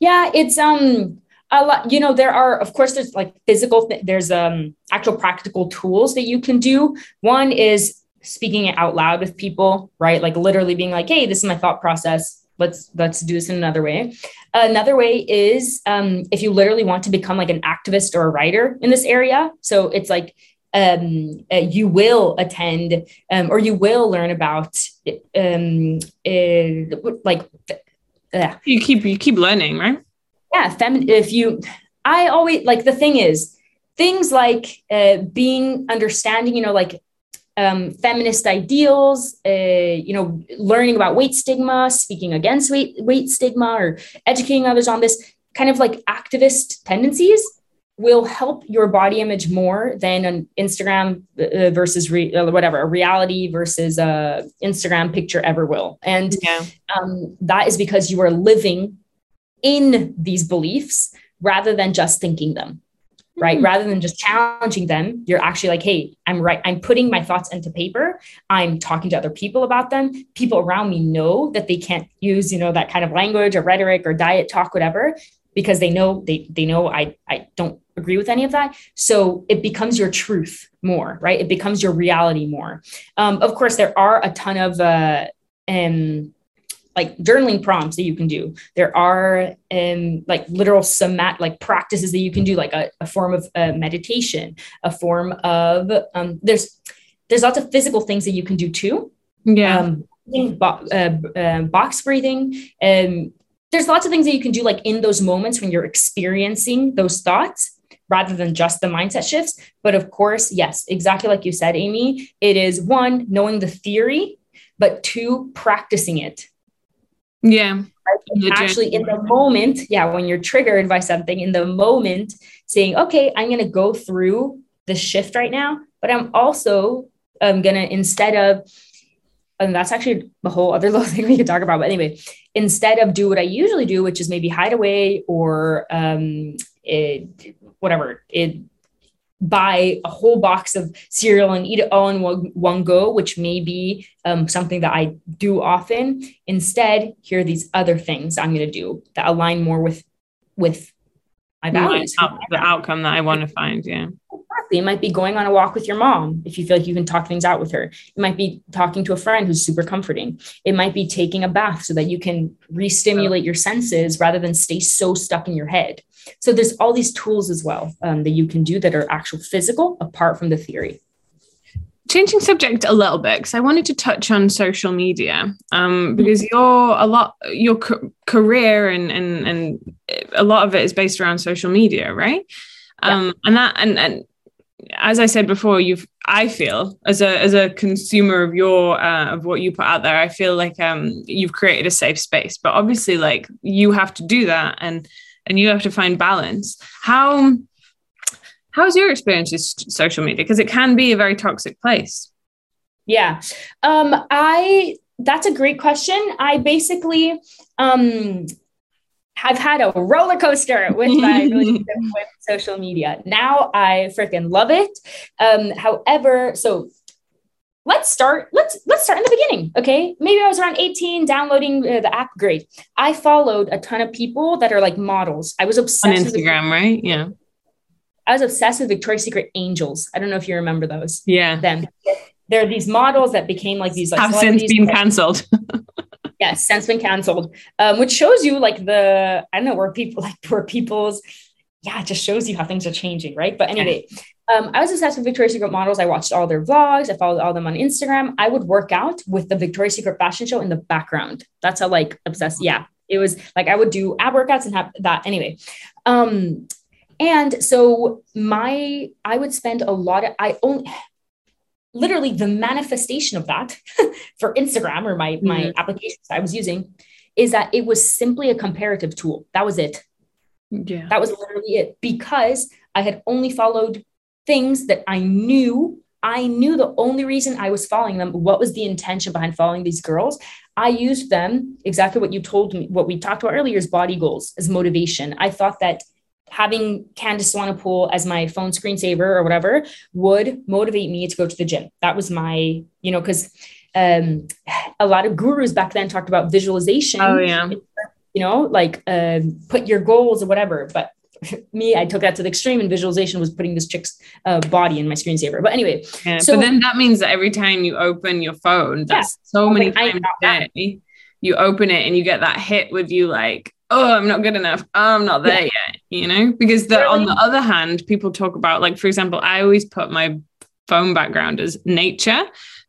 Yeah it's um a lot you know there are of course there's like physical th- there's um actual practical tools that you can do. One is speaking it out loud with people right? Like literally being like hey this is my thought process let's let's do this in another way. Another way is um, if you literally want to become like an activist or a writer in this area. So it's like um, uh, you will attend um, or you will learn about um, uh, like uh, you keep you keep learning right? Yeah fem- if you i always like the thing is things like uh, being understanding you know like um, feminist ideals, uh, you know, learning about weight stigma, speaking against weight, weight stigma, or educating others on this kind of like activist tendencies will help your body image more than an Instagram uh, versus re- uh, whatever, a reality versus a Instagram picture ever will. And yeah. um, that is because you are living in these beliefs rather than just thinking them right? Mm-hmm. rather than just challenging them you're actually like hey i'm right i'm putting my thoughts into paper. I'm talking to other people about them. People around me know that they can't use you know that kind of language or rhetoric or diet talk whatever because they know they they know i i don't agree with any of that. So it becomes your truth more right? It becomes your reality more. Um, of course there are a ton of uh um like journaling prompts that you can do. There are um, like literal somat like practices that you can do, like a, a form of uh, meditation, a form of um, there's there's lots of physical things that you can do too. Yeah. Um, bo- uh, uh, box breathing. Um, there's lots of things that you can do like in those moments when you're experiencing those thoughts rather than just the mindset shifts. But of course, yes, exactly like you said, Amy, it is one, knowing the theory, but two, practicing it yeah. Actually, in the moment, yeah, when you're triggered by something, in the moment, saying, okay, I'm going to go through the shift right now, but I'm also um, going to, instead of, and that's actually a whole other little thing we could talk about. But anyway, instead of do what I usually do, which is maybe hide away or um, it, whatever, it buy a whole box of cereal and eat it all in one, one go, which may be um, something that I do often. Instead, here are these other things I'm going to do that align more with with my values. the outcome that I want to find. Yeah. Exactly. It might be going on a walk with your mom if you feel like you can talk things out with her. It might be talking to a friend who's super comforting. It might be taking a bath so that you can re-stimulate your senses rather than stay so stuck in your head. So there's all these tools as well um, that you can do that are actual physical apart from the theory changing subject a little bit because I wanted to touch on social media um, because you're a lot your co- career and and and a lot of it is based around social media, right? Yeah. Um, and that and and as I said before, you've I feel as a as a consumer of your uh, of what you put out there, I feel like um, you've created a safe space. But obviously, like you have to do that and and you have to find balance. How how's your experience with social media? Because it can be a very toxic place. Yeah, um, I that's a great question. I basically um, have had a roller coaster with my relationship with social media. Now I freaking love it. Um, however, so let's start let's let's start in the beginning okay? Maybe i was around 18 downloading uh, the app great. I followed a ton of people that are like models. I was obsessed on instagram right? Yeah. I was obsessed with victoria's secret angels. I don't know if you remember those. Yeah. Them. There are these models that became like these like have since been canceled yes since been canceled um, which shows you like the i don't know where people like where people's yeah, it just shows you how things are changing, right? But anyway, um, I was obsessed with Victoria's Secret models. I watched all their vlogs. I followed all them on Instagram. I would work out with the Victoria's Secret fashion show in the background. That's how like obsessed. Yeah, it was like I would do ab workouts and have that anyway. Um, and so my I would spend a lot of I only literally the manifestation of that for Instagram or my mm-hmm. my applications I was using is that it was simply a comparative tool. That was it. Yeah. That was literally it because I had only followed things that I knew. I knew the only reason I was following them, what was the intention behind following these girls. I used them exactly what you told me, what we talked about earlier is body goals as motivation. I thought that having Candice Swanepoel as my phone screensaver or whatever would motivate me to go to the gym. That was my, you know, because um, a lot of gurus back then talked about visualization. Oh yeah. You know, like um, put your goals or whatever. But me, I took that to the extreme, and visualization was putting this chick's uh, body in my screensaver. But anyway, yeah, so but then that means that every time you open your phone, that's yeah, so many like, times a day, you open it and you get that hit with you like, oh, I'm not good enough. Oh, I'm not there yeah. yet. You know, because the really? on the other hand, people talk about like, for example, I always put my phone background as nature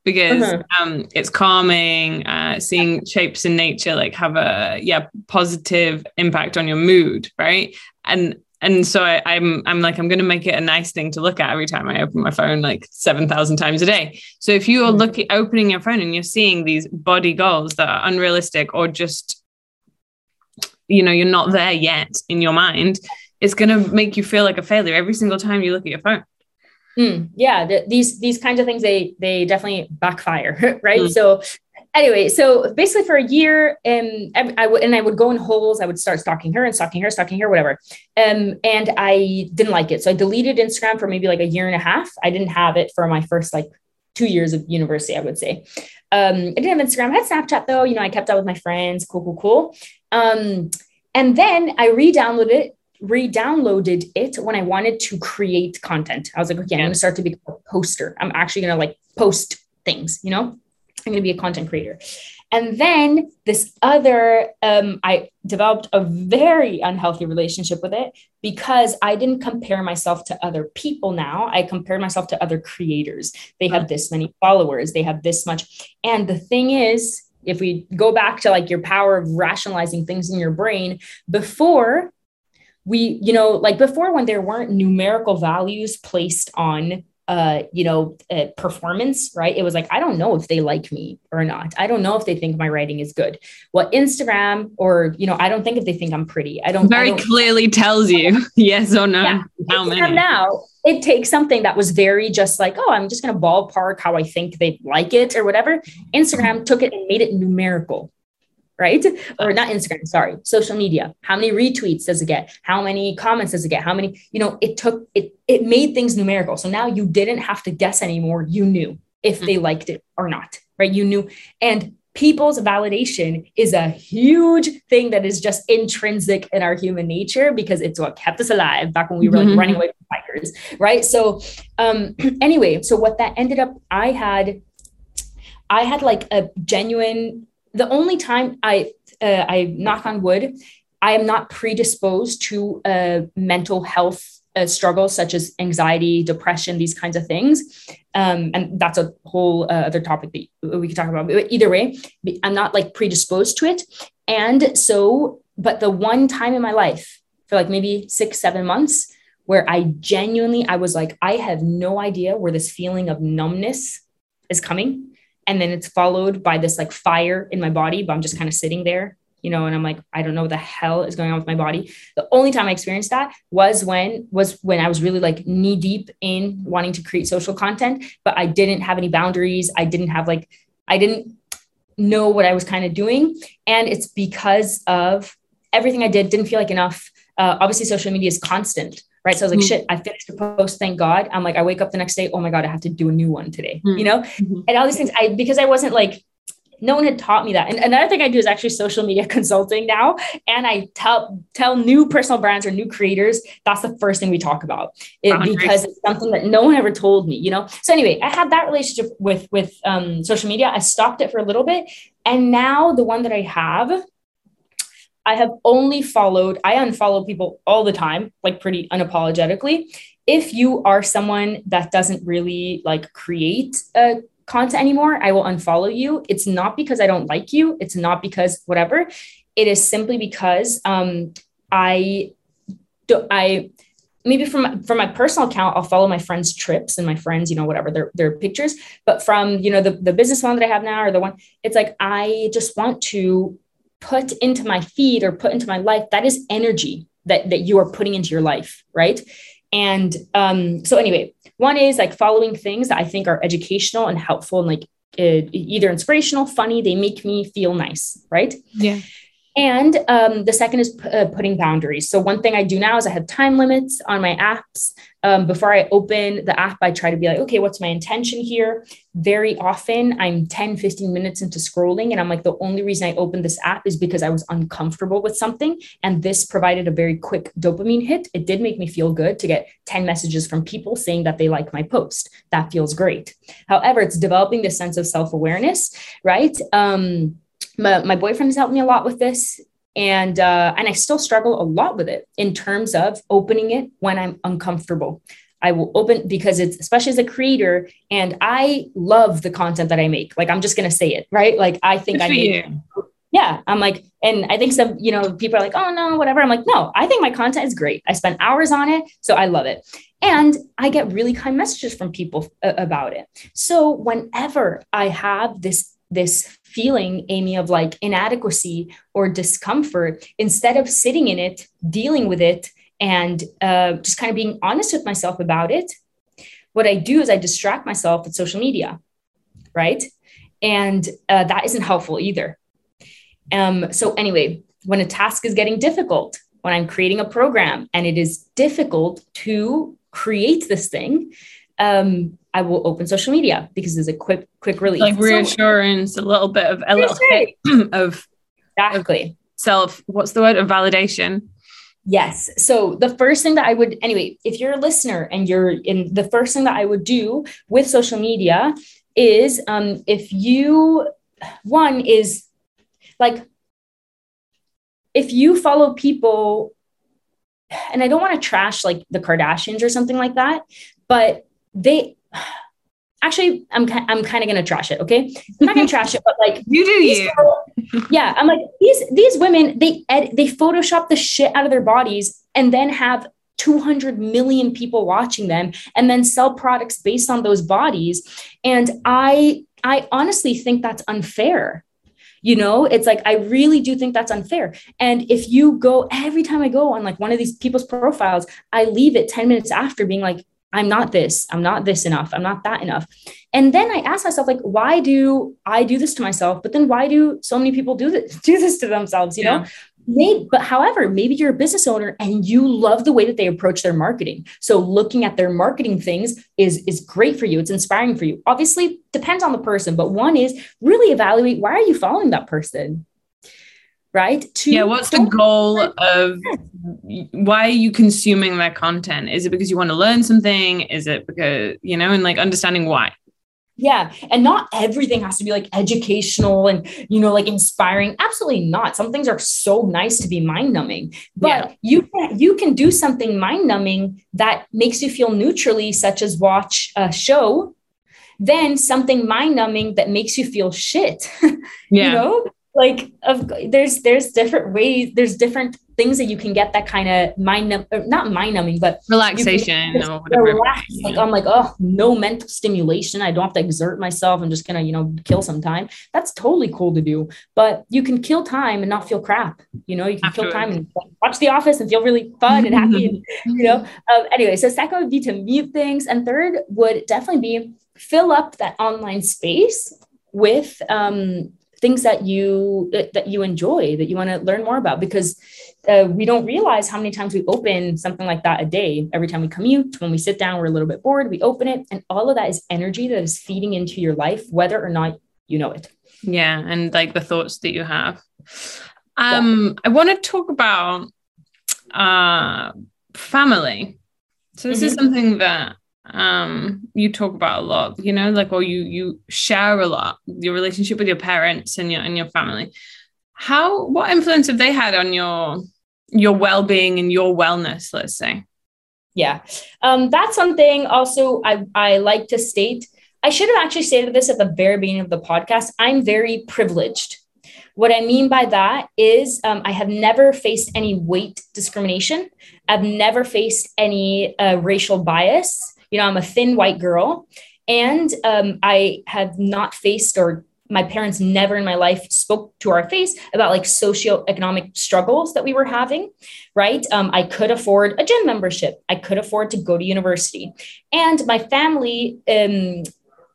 because uh-huh. um, it's calming. Uh, seeing shapes in nature like have a yeah positive impact on your mood, right? And and so I, am I'm, I'm like I'm going to make it a nice thing to look at every time I open my phone like seven thousand times a day. So if you are mm-hmm. looking opening your phone and you're seeing these body goals that are unrealistic or just you know you're not there yet in your mind, it's going to make you feel like a failure every single time you look at your phone. Mm, yeah, the, these these kinds of things they they definitely backfire, right? Mm. So anyway, so basically for a year, um, I would and I would go in holes. I would start stalking her and stalking her, stalking her, whatever. Um, and I didn't like it, so I deleted Instagram for maybe like a year and a half. I didn't have it for my first like two years of university, I would say. Um, I didn't have Instagram. I had Snapchat though. You know, I kept up with my friends. Cool, cool, cool. Um, and then I re-downloaded it re-downloaded it when I wanted to create content. I was like, okay, I'm gonna start to be a poster. I'm actually gonna like post things, you know? I'm gonna be a content creator. And then this other, um, I developed a very unhealthy relationship with it because I didn't compare myself to other people now. I compared myself to other creators. They have this many followers, they have this much. And the thing is, if we go back to like your power of rationalizing things in your brain, before we, you know, like before when there weren't numerical values placed on uh, you know, uh, performance, right? It was like, I don't know if they like me or not. I don't know if they think my writing is good. Well, Instagram or, you know, I don't think if they think I'm pretty. I don't very I don't, clearly tells you yes or no. Yeah. How Instagram many? Now it takes something that was very just like, oh, I'm just going to ballpark how I think they like it or whatever. Instagram took it and made it numerical right? Or not Instagram, sorry, social media. How many retweets does it get? How many comments does it get? How many, you know, it took it it made things numerical. So now you didn't have to guess anymore. You knew if they mm-hmm. liked it or not, right? You knew and people's validation is a huge thing that is just intrinsic in our human nature because it's what kept us alive back when we were like mm-hmm. running away from fighters, right? So um anyway, so what that ended up I had I had like a genuine the only time I uh, I knock on wood, I am not predisposed to uh, mental health uh, struggles such as anxiety, depression, these kinds of things. Um, and that's a whole uh, other topic that we could talk about. But either way, I'm not like predisposed to it. And so, but the one time in my life, for like maybe six, seven months, where I genuinely, I was like, I have no idea where this feeling of numbness is coming and then it's followed by this like fire in my body but i'm just kind of sitting there you know and i'm like i don't know what the hell is going on with my body. The only time i experienced that was when was when i was really like knee deep in wanting to create social content but i didn't have any boundaries. I didn't have like i didn't know what i was kind of doing. And it's because of everything i did didn't feel like enough. Uh, obviously social media is constant right? So I was like, mm-hmm. shit, I finished the post, thank God. I'm like, I wake up the next day, oh my God, I have to do a new one today, mm-hmm. you know? Mm-hmm. And all these things, I because I wasn't like, no one had taught me that. And another thing I do is actually social media consulting now. And I tell tell new personal brands or new creators, that's the first thing we talk about. It, because it's something that no one ever told me, you know? So anyway, I had that relationship with with um, social media. I stopped it for a little bit. And now the one that I have I have only followed, I unfollow people all the time, like pretty unapologetically. If you are someone that doesn't really like create uh, content anymore, I will unfollow you. It's not because I don't like you, it's not because whatever. It is simply because um, I do I maybe from from my personal account, I'll follow my friends' trips and my friends, you know, whatever their their pictures. But from you know the the business one that I have now or the one, it's like I just want to put into my feed or put into my life that is energy that that you are putting into your life, right? And um, so anyway, one is like following things that I think are educational and helpful and like uh, either inspirational, funny. They make me feel nice, right? Yeah. And um, the second is p- uh, putting boundaries. So, one thing I do now is I have time limits on my apps. Um, before I open the app, I try to be like, okay, what's my intention here? Very often, I'm 10, 15 minutes into scrolling, and I'm like, the only reason I opened this app is because I was uncomfortable with something. And this provided a very quick dopamine hit. It did make me feel good to get 10 messages from people saying that they like my post. That feels great. However, it's developing this sense of self awareness, right? Um, my, my boyfriend has helped me a lot with this and uh, and I still struggle a lot with it in terms of opening it when I'm uncomfortable. I will open because it's especially as a creator, and I love the content that I make. Like I'm just gonna say it, right? Like I think I make, yeah, I'm like, and I think some, you know, people are like, oh no, whatever. I'm like, no, I think my content is great. I spend hours on it, so I love it. And I get really kind messages from people uh, about it. So whenever I have this this feeling, Amy, of like inadequacy or discomfort, instead of sitting in it, dealing with it, and uh, just kind of being honest with myself about it, what I do is I distract myself with social media, right? And uh, that isn't helpful either. Um, so, anyway, when a task is getting difficult, when I'm creating a program and it is difficult to create this thing, um, I will open social media because it's a quick, quick release. Like reassurance, so, a little bit of a little of exactly of self. What's the word of validation? Yes. So the first thing that I would, anyway, if you're a listener and you're in, the first thing that I would do with social media is um, if you, one is like, if you follow people, and I don't want to trash like the Kardashians or something like that, but they actually i'm i'm kind of going to trash it okay? I'm not going to trash it but like you do you. yeah i'm like these these women they ed, they photoshop the shit out of their bodies and then have 200 million people watching them and then sell products based on those bodies. And i i honestly think that's unfair you know? It's like i really do think that's unfair. And if you go every time i go on like one of these people's profiles i leave it 10 minutes after being like I'm not this, I'm not this enough, I'm not that enough. And then I ask myself, like, why do I do this to myself? But then why do so many people do this, do this to themselves? You yeah. know? Maybe, but however, maybe you're a business owner and you love the way that they approach their marketing. So looking at their marketing things is is great for you. It's inspiring for you. Obviously, depends on the person, but one is really evaluate why are you following that person? Right? To yeah, what's the goal of why are you consuming their content? Is it because you want to learn something? Is it because, you know, and like understanding why? Yeah. And not everything has to be like educational and, you know, like inspiring. Absolutely not. Some things are so nice to be mind numbing, but yeah. you can, you can do something mind numbing that makes you feel neutrally, such as watch a show, then something mind numbing that makes you feel shit. Yeah. you know, like of there's there's different ways there's different things that you can get that kind of mind num- not mind numbing but relaxation or whatever. relax. like i'm like oh no mental stimulation. I don't have to exert myself. I'm just gonna you know kill some time. That's totally cool to do but you can kill time and not feel crap you know? You can kill time and watch the office and feel really fun and happy and, you know? Um, anyway so second would be to mute things and third would definitely be fill up that online space with um, things that you that you enjoy that you want to learn more about because uh, we don't realize how many times we open something like that a day every time we commute when we sit down we're a little bit bored we open it and all of that is energy that is feeding into your life whether or not you know it yeah and like the thoughts that you have um yeah. i want to talk about uh family so this mm-hmm. is something that um you talk about a lot you know like or you you share a lot your relationship with your parents and your and your family. How what influence have they had on your your well-being and your wellness let's say? Yeah. Um, that's something also I, I like to state. I should have actually stated this at the very beginning of the podcast. I'm very privileged. What I mean by that is um, I have never faced any weight discrimination. I've never faced any uh, racial bias. You know, I'm a thin white girl, and um, I have not faced or my parents never in my life spoke to our face about like socioeconomic struggles that we were having right um, i could afford a gym membership i could afford to go to university and my family um,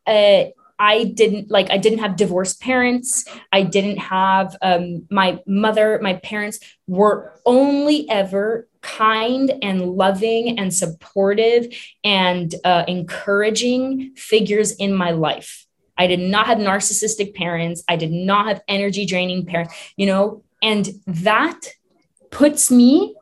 uh, I didn't like I didn't have divorced parents. I didn't have um, my mother. My parents were only ever kind and loving and supportive and uh, encouraging figures in my life. I did not have narcissistic parents. I did not have energy draining parents, you know, and that puts me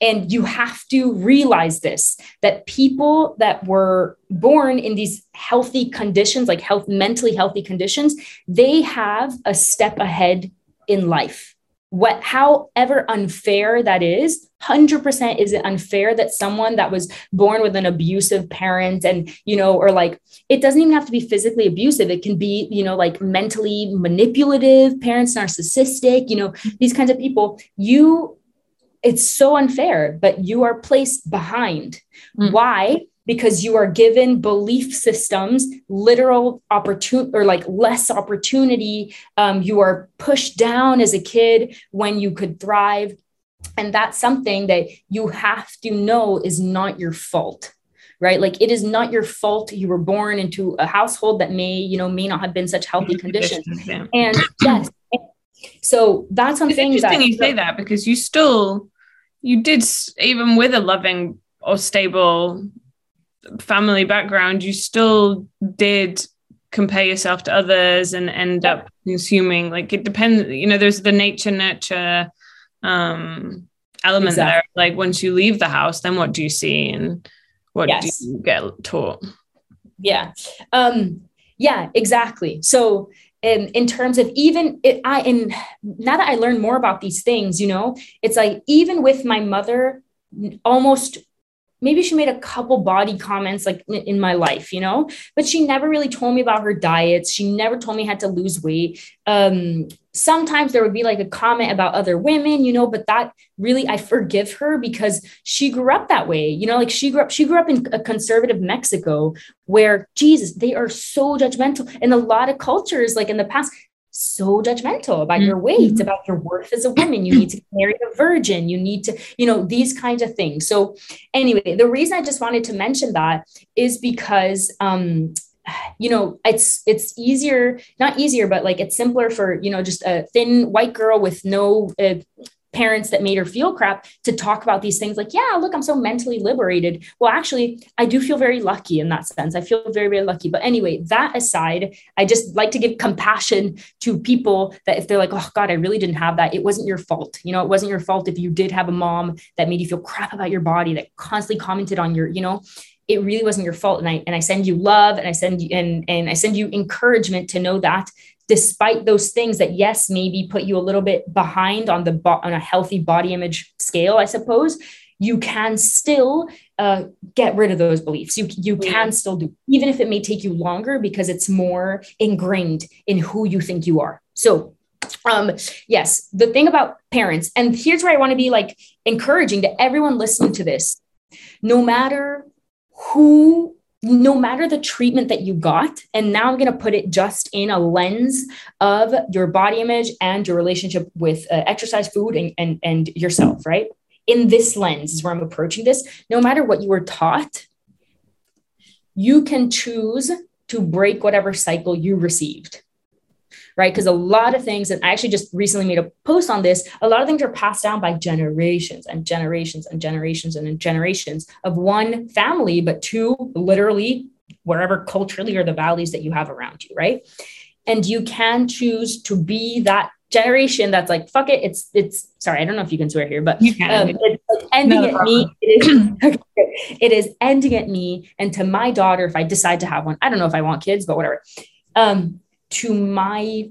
and you have to realize this that people that were born in these healthy conditions, like health, mentally healthy conditions, they have a step ahead in life. What, however unfair that is, 100% is it unfair that someone that was born with an abusive parent and, you know, or like it doesn't even have to be physically abusive. It can be, you know, like mentally manipulative, parents narcissistic, you know, these kinds of people. You it's so unfair, but you are placed behind. Mm. Why? Because you are given belief systems, literal opportunity or like less opportunity. Um, you are pushed down as a kid when you could thrive. And that's something that you have to know is not your fault right like it is not your fault you were born into a household that may you know may not have been such healthy conditions yeah. and yes so that's something it's interesting that, you say that because you still you did even with a loving or stable family background you still did compare yourself to others and end up consuming like it depends you know there's the nature nurture um element exactly. there like once you leave the house then what do you see and what yes. do you get taught yeah um yeah exactly so in, in terms of even it, I and now that I learn more about these things, you know, it's like even with my mother, almost maybe she made a couple body comments like in my life, you know, but she never really told me about her diets. She never told me I had to lose weight. Um, sometimes there would be like a comment about other women, you know, but that really I forgive her because she grew up that way. You know, like she grew up, she grew up in a conservative Mexico where Jesus, they are so judgmental. In a lot of cultures, like in the past, so judgmental about your weight, mm-hmm. about your worth as a woman. You need to marry a virgin. You need to, you know, these kinds of things. So, anyway, the reason I just wanted to mention that is because, um, you know, it's it's easier, not easier, but like it's simpler for you know just a thin white girl with no uh, parents that made her feel crap to talk about these things like, yeah, look, I'm so mentally liberated. Well, actually, I do feel very lucky in that sense. I feel very, very lucky. But anyway, that aside, I just like to give compassion to people that if they're like, oh God, I really didn't have that, it wasn't your fault. You know, it wasn't your fault if you did have a mom that made you feel crap about your body, that constantly commented on your, you know, it really wasn't your fault. And I and I send you love and I send you and and I send you encouragement to know that despite those things that yes maybe put you a little bit behind on the bo- on a healthy body image scale i suppose you can still uh, get rid of those beliefs. You you yeah. can still do even if it may take you longer because it's more ingrained in who you think you are. So um yes the thing about parents and here's where i want to be like encouraging to everyone listening to this. No matter who no matter the treatment that you got, and now I'm going to put it just in a lens of your body image and your relationship with uh, exercise, food, and, and, and yourself, right? In this lens is where I'm approaching this. No matter what you were taught, you can choose to break whatever cycle you received right? Because a lot of things, and I actually just recently made a post on this, a lot of things are passed down by generations and generations and generations and generations of one family, but two, literally, wherever culturally or the values that you have around you, right? And you can choose to be that generation that's like fuck it it's it's sorry i don't know if you can swear here but um, it's ending at me. it is, it is ending at me and to my daughter if i decide to have one. I don't know if i want kids but whatever. Um to my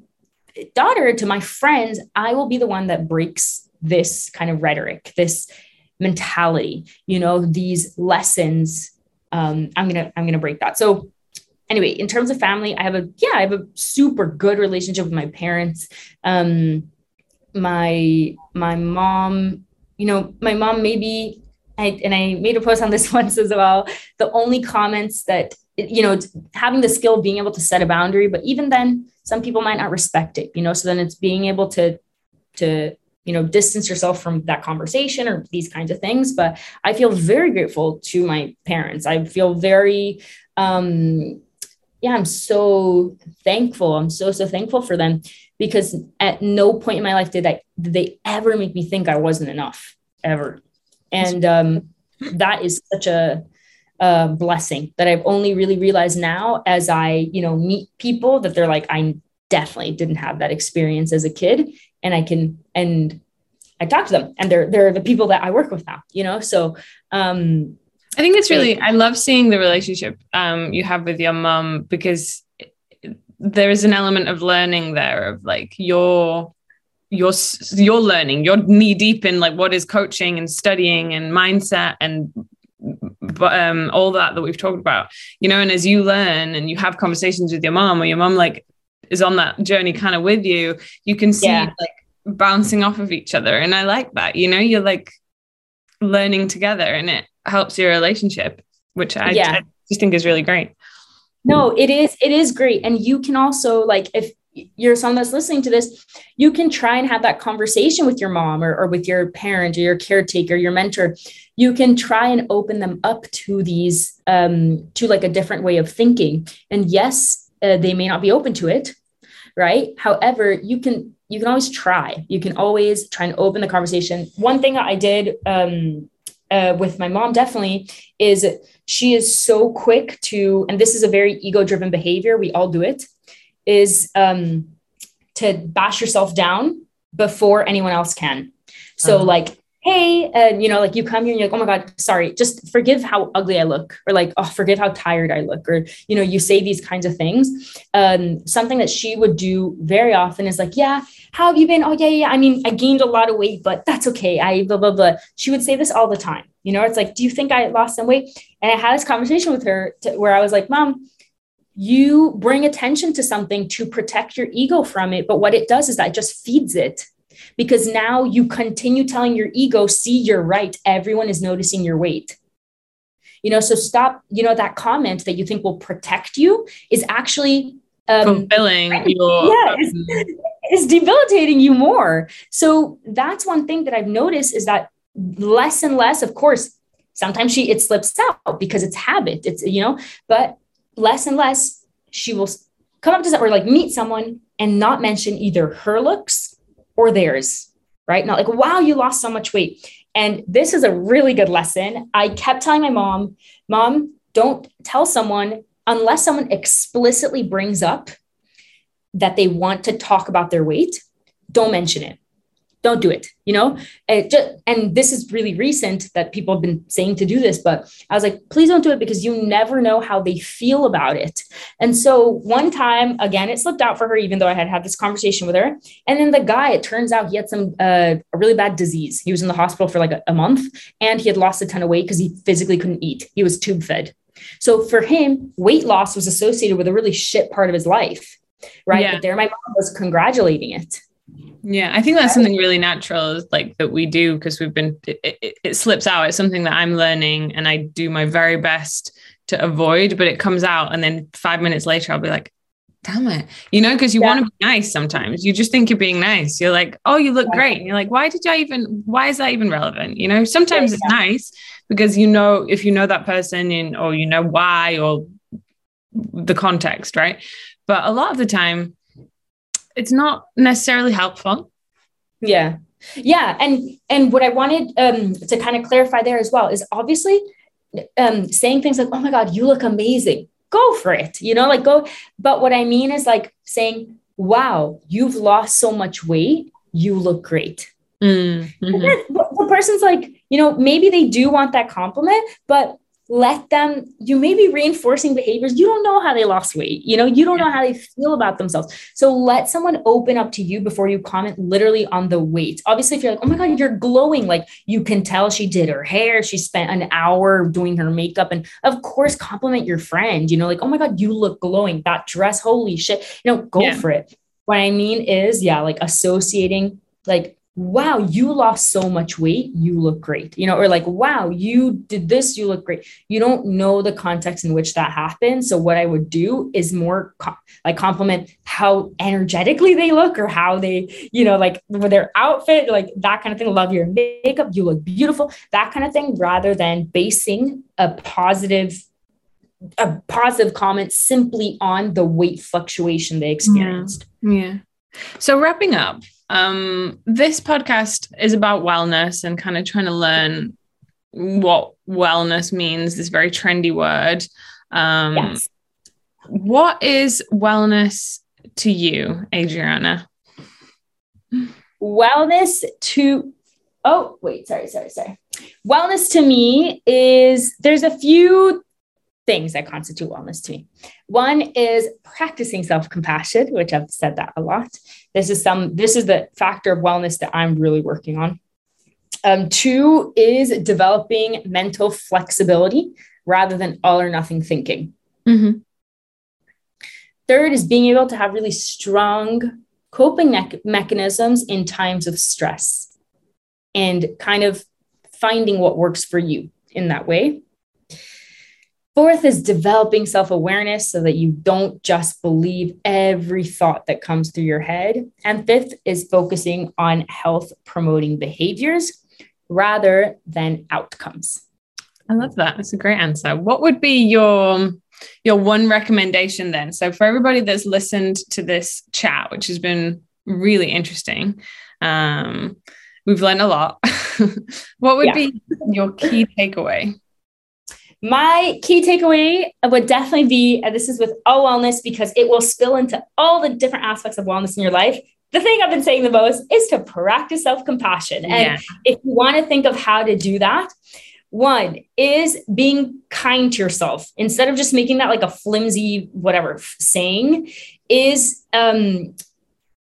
daughter, to my friends, I will be the one that breaks this kind of rhetoric, this mentality, you know, these lessons. Um, I'm gonna I'm gonna break that. So anyway, in terms of family, I have a yeah, I have a super good relationship with my parents. Um, my my mom, you know, my mom maybe I, and I made a post on this once as well. The only comments that you know, having the skill being able to set a boundary, but even then, some people might not respect it. You know, so then it's being able to to you know distance yourself from that conversation or these kinds of things. But i feel very grateful to my parents. I feel very um yeah i'm so thankful. I'm so so thankful for them because at no point in my life did i did they ever make me think i wasn't enough ever. And um that is such a a blessing that I've only really realized now as I, you know, meet people that they're like, I definitely didn't have that experience as a kid. And I can, and I talk to them and they're, they're the people that I work with now, you know? So, um, I think it's really, I love seeing the relationship um, you have with your mom because there is an element of learning there of like your you're you're learning you're knee deep in like what is coaching and studying and mindset and but um all that that we've talked about you know and as you learn and you have conversations with your mom or your mom like is on that journey kind of with you you can see yeah. like bouncing off of each other and i like that you know you're like learning together and it helps your relationship which i, yeah. I just think is really great no it is it is great and you can also like if you're someone that's listening to this, you can try and have that conversation with your mom or, or with your parent or your caretaker, your mentor. You can try and open them up to these, um, to like a different way of thinking. And yes, uh, they may not be open to it, right? However, you can you can always try. You can always try and open the conversation. One thing I did um, uh, with my mom definitely is she is so quick to, and this is a very ego driven behavior. We all do it is um, to bash yourself down before anyone else can. So, uh-huh. like, hey, and you know, like you come here and you're like, oh my God, sorry, just forgive how ugly I look, or like, oh, forgive how tired I look, or, you know, you say these kinds of things. Um, something that she would do very often is like, yeah, how have you been? Oh, yeah, yeah. I mean, I gained a lot of weight, but that's okay. I blah, blah, blah. She would say this all the time. You know, it's like, do you think I lost some weight? And I had this conversation with her to, where I was like, mom, you bring attention to something to protect your ego from it. But what it does is that it just feeds it because now you continue telling your ego, see, you're right. Everyone is noticing your weight. You know, so stop, you know, that comment that you think will protect you is actually um, fulfilling your. Yeah, it's, it's debilitating you more. So that's one thing that I've noticed is that less and less, of course, sometimes she it slips out because it's habit. It's, you know, but less and less she will come up to or like meet someone and not mention either her looks or theirs, right? Not like, wow, you lost so much weight. And this is a really good lesson. I kept telling my mom, Mom, don't tell someone unless someone explicitly brings up that they want to talk about their weight, don't mention it don't do it you know? And, just, and this is really recent that people have been saying to do this but i was like please don't do it because you never know how they feel about it. And so one time again it slipped out for her even though i had had this conversation with her. And then the guy it turns out he had some uh, a really bad disease. He was in the hospital for like a, a month and he had lost a ton of weight because he physically couldn't eat. He was tube fed. So for him weight loss was associated with a really shit part of his life right? Yeah. but there my mom was congratulating it yeah, I think that's something really natural, like that we do because we've been, it, it, it, slips out. It's something that I'm learning and I do my very best to avoid, but it comes out. And then five minutes later, I'll be like, damn it, you know, because you yeah. want to be nice sometimes. You just think you're being nice. You're like, oh, you look great. And you're like, why did I even, why is that even relevant? You know, sometimes yeah. it's nice because you know, if you know that person and, or you know why or the context, right? But a lot of the time, it's not necessarily helpful. Yeah. Yeah. And and what I wanted um, to kind of clarify there as well is obviously um, saying things like, oh my God, you look amazing. Go for it. You know, like go. But what I mean is like saying, wow, you've lost so much weight. You look great. Mm-hmm. The person's like, you know, maybe they do want that compliment, but let them you may be reinforcing behaviors. You don't know how they lost weight. You know you don't know how they feel about themselves. So let someone open up to you before you comment literally on the weight. Obviously if you're like oh my god you're glowing like you can tell she did her hair. She spent an hour doing her makeup. And of course compliment your friend you know like oh my god you look glowing. That dress holy shit. You know go yeah. for it. What i mean is yeah like associating like wow, you lost so much weight, you look great, you know, or like, wow, you did this, you look great. You don't know the context in which that happened. So, what I would do is more co- like compliment how energetically they look or how they, you know, like with their outfit, like that kind of thing. Love your makeup, you look beautiful, that kind of thing, rather than basing a positive a positive comment simply on the weight fluctuation they experienced. Yeah. yeah. So wrapping up, um, this podcast is about wellness and kind of trying to learn what wellness means, this very trendy word. Um, yes. What is wellness to you, Adriana? Wellness to, oh, wait, sorry, sorry, sorry. Wellness to me is there's a few things that constitute wellness to me. One is practicing self-compassion, which I've said that a lot. This is some this is the factor of wellness that I'm really working on. Um, two is developing mental flexibility rather than all or nothing thinking. Mm-hmm. Third is being able to have really strong coping me- mechanisms in times of stress and kind of finding what works for you in that way. Fourth is developing self awareness so that you don't just believe every thought that comes through your head. And fifth is focusing on health promoting behaviors rather than outcomes. I love that. That's a great answer. What would be your your one recommendation then? So for everybody that's listened to this chat, which has been really interesting, um, we've learned a lot. what would yeah. be your key takeaway? My key takeaway would definitely be, and this is with all wellness because it will spill into all the different aspects of wellness in your life. The thing I've been saying the most is to practice self compassion. And yeah. if you want to think of how to do that, one is being kind to yourself instead of just making that like a flimsy, whatever saying, is um,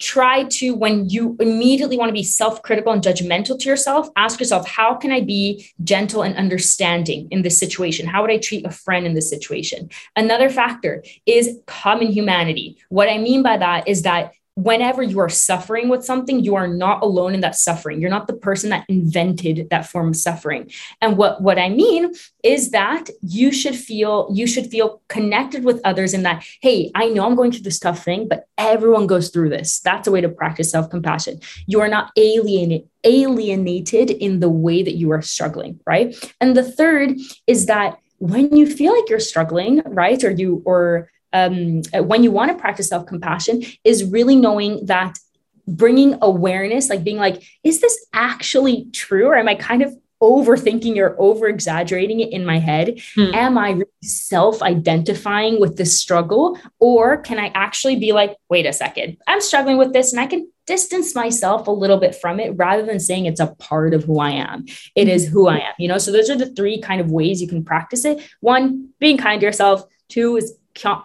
try to when you immediately want to be self-critical and judgmental to yourself ask yourself how can i be gentle and understanding in this situation? How would i treat a friend in this situation? Another factor is common humanity. What i mean by that is that whenever you are suffering with something, you are not alone in that suffering. You're not the person that invented that form of suffering. And what, what I mean is that you should feel, you should feel connected with others in that, hey, I know I'm going through this tough thing, but everyone goes through this. That's a way to practice self-compassion. You are not alienated, alienated in the way that you are struggling, right? And the third is that when you feel like you're struggling, right? Or you, or um, when you want to practice self compassion is really knowing that bringing awareness, like being like, is this actually true? Or am I kind of overthinking or over exaggerating it in my head? Hmm. Am I really self identifying with this struggle? Or can I actually be like, wait a second, I'm struggling with this and I can distance myself a little bit from it rather than saying it's a part of who I am. It is who I am, you know? So those are the three kind of ways you can practice it. One, being kind to yourself. Two is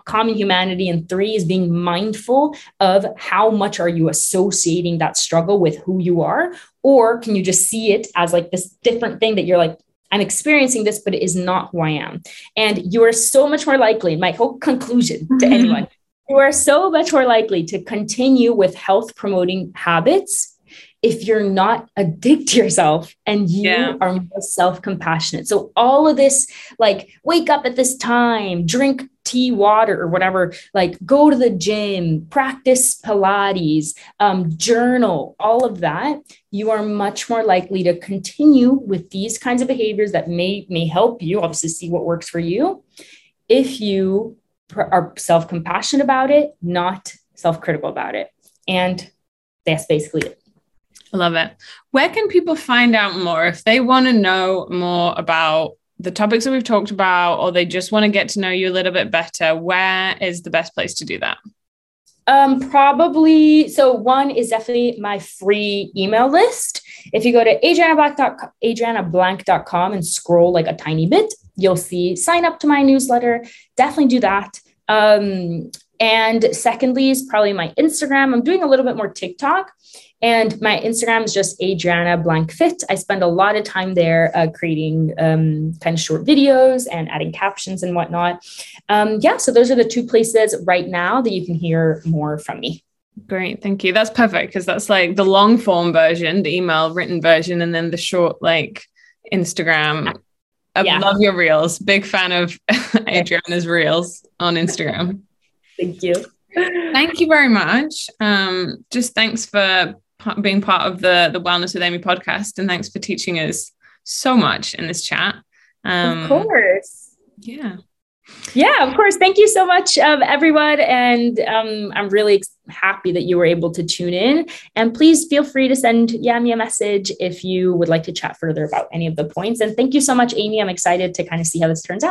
common humanity and three is being mindful of how much are you associating that struggle with who you are or can you just see it as like this different thing that you're like I'm experiencing this, but it is not who I am. And you are so much more likely, my whole conclusion to mm-hmm. anyone, you are so much more likely to continue with health promoting habits if you're not addicted to yourself and you yeah. are more self-compassionate. So all of this, like wake up at this time, drink tea, water, or whatever, like go to the gym, practice Pilates, um, journal, all of that, you are much more likely to continue with these kinds of behaviors that may may help you obviously see what works for you if you are self-compassionate about it, not self-critical about it. And that's basically it. I love it. Where can people find out more if they want to know more about the topics that we've talked about, or they just want to get to know you a little bit better? Where is the best place to do that? Um, probably. So one is definitely my free email list. If you go to adrianablanc.com, adrianablanc.com and scroll like a tiny bit, you'll see sign up to my newsletter. Definitely do that. Um, and secondly, is probably my Instagram. I'm doing a little bit more TikTok. And my Instagram is just Adriana Blanc Fit. I spend a lot of time there uh, creating um, kind of short videos and adding captions and whatnot. Um, yeah, so those are the two places right now that you can hear more from me. Great, thank you. That's perfect because that's like the long form version, the email written version, and then the short like Instagram. I yeah. love your reels. Big fan of Adriana's reels on Instagram. Thank you. Thank you very much. Um, just thanks for being part of the the Wellness with Amy podcast, and thanks for teaching us so much in this chat. Um, of course. Yeah. Yeah, of course. Thank you so much, um, everyone. And um, I'm really happy that you were able to tune in. And please feel free to send yeah, me a message if you would like to chat further about any of the points. And thank you so much, Amy. I'm excited to kind of see how this turns out.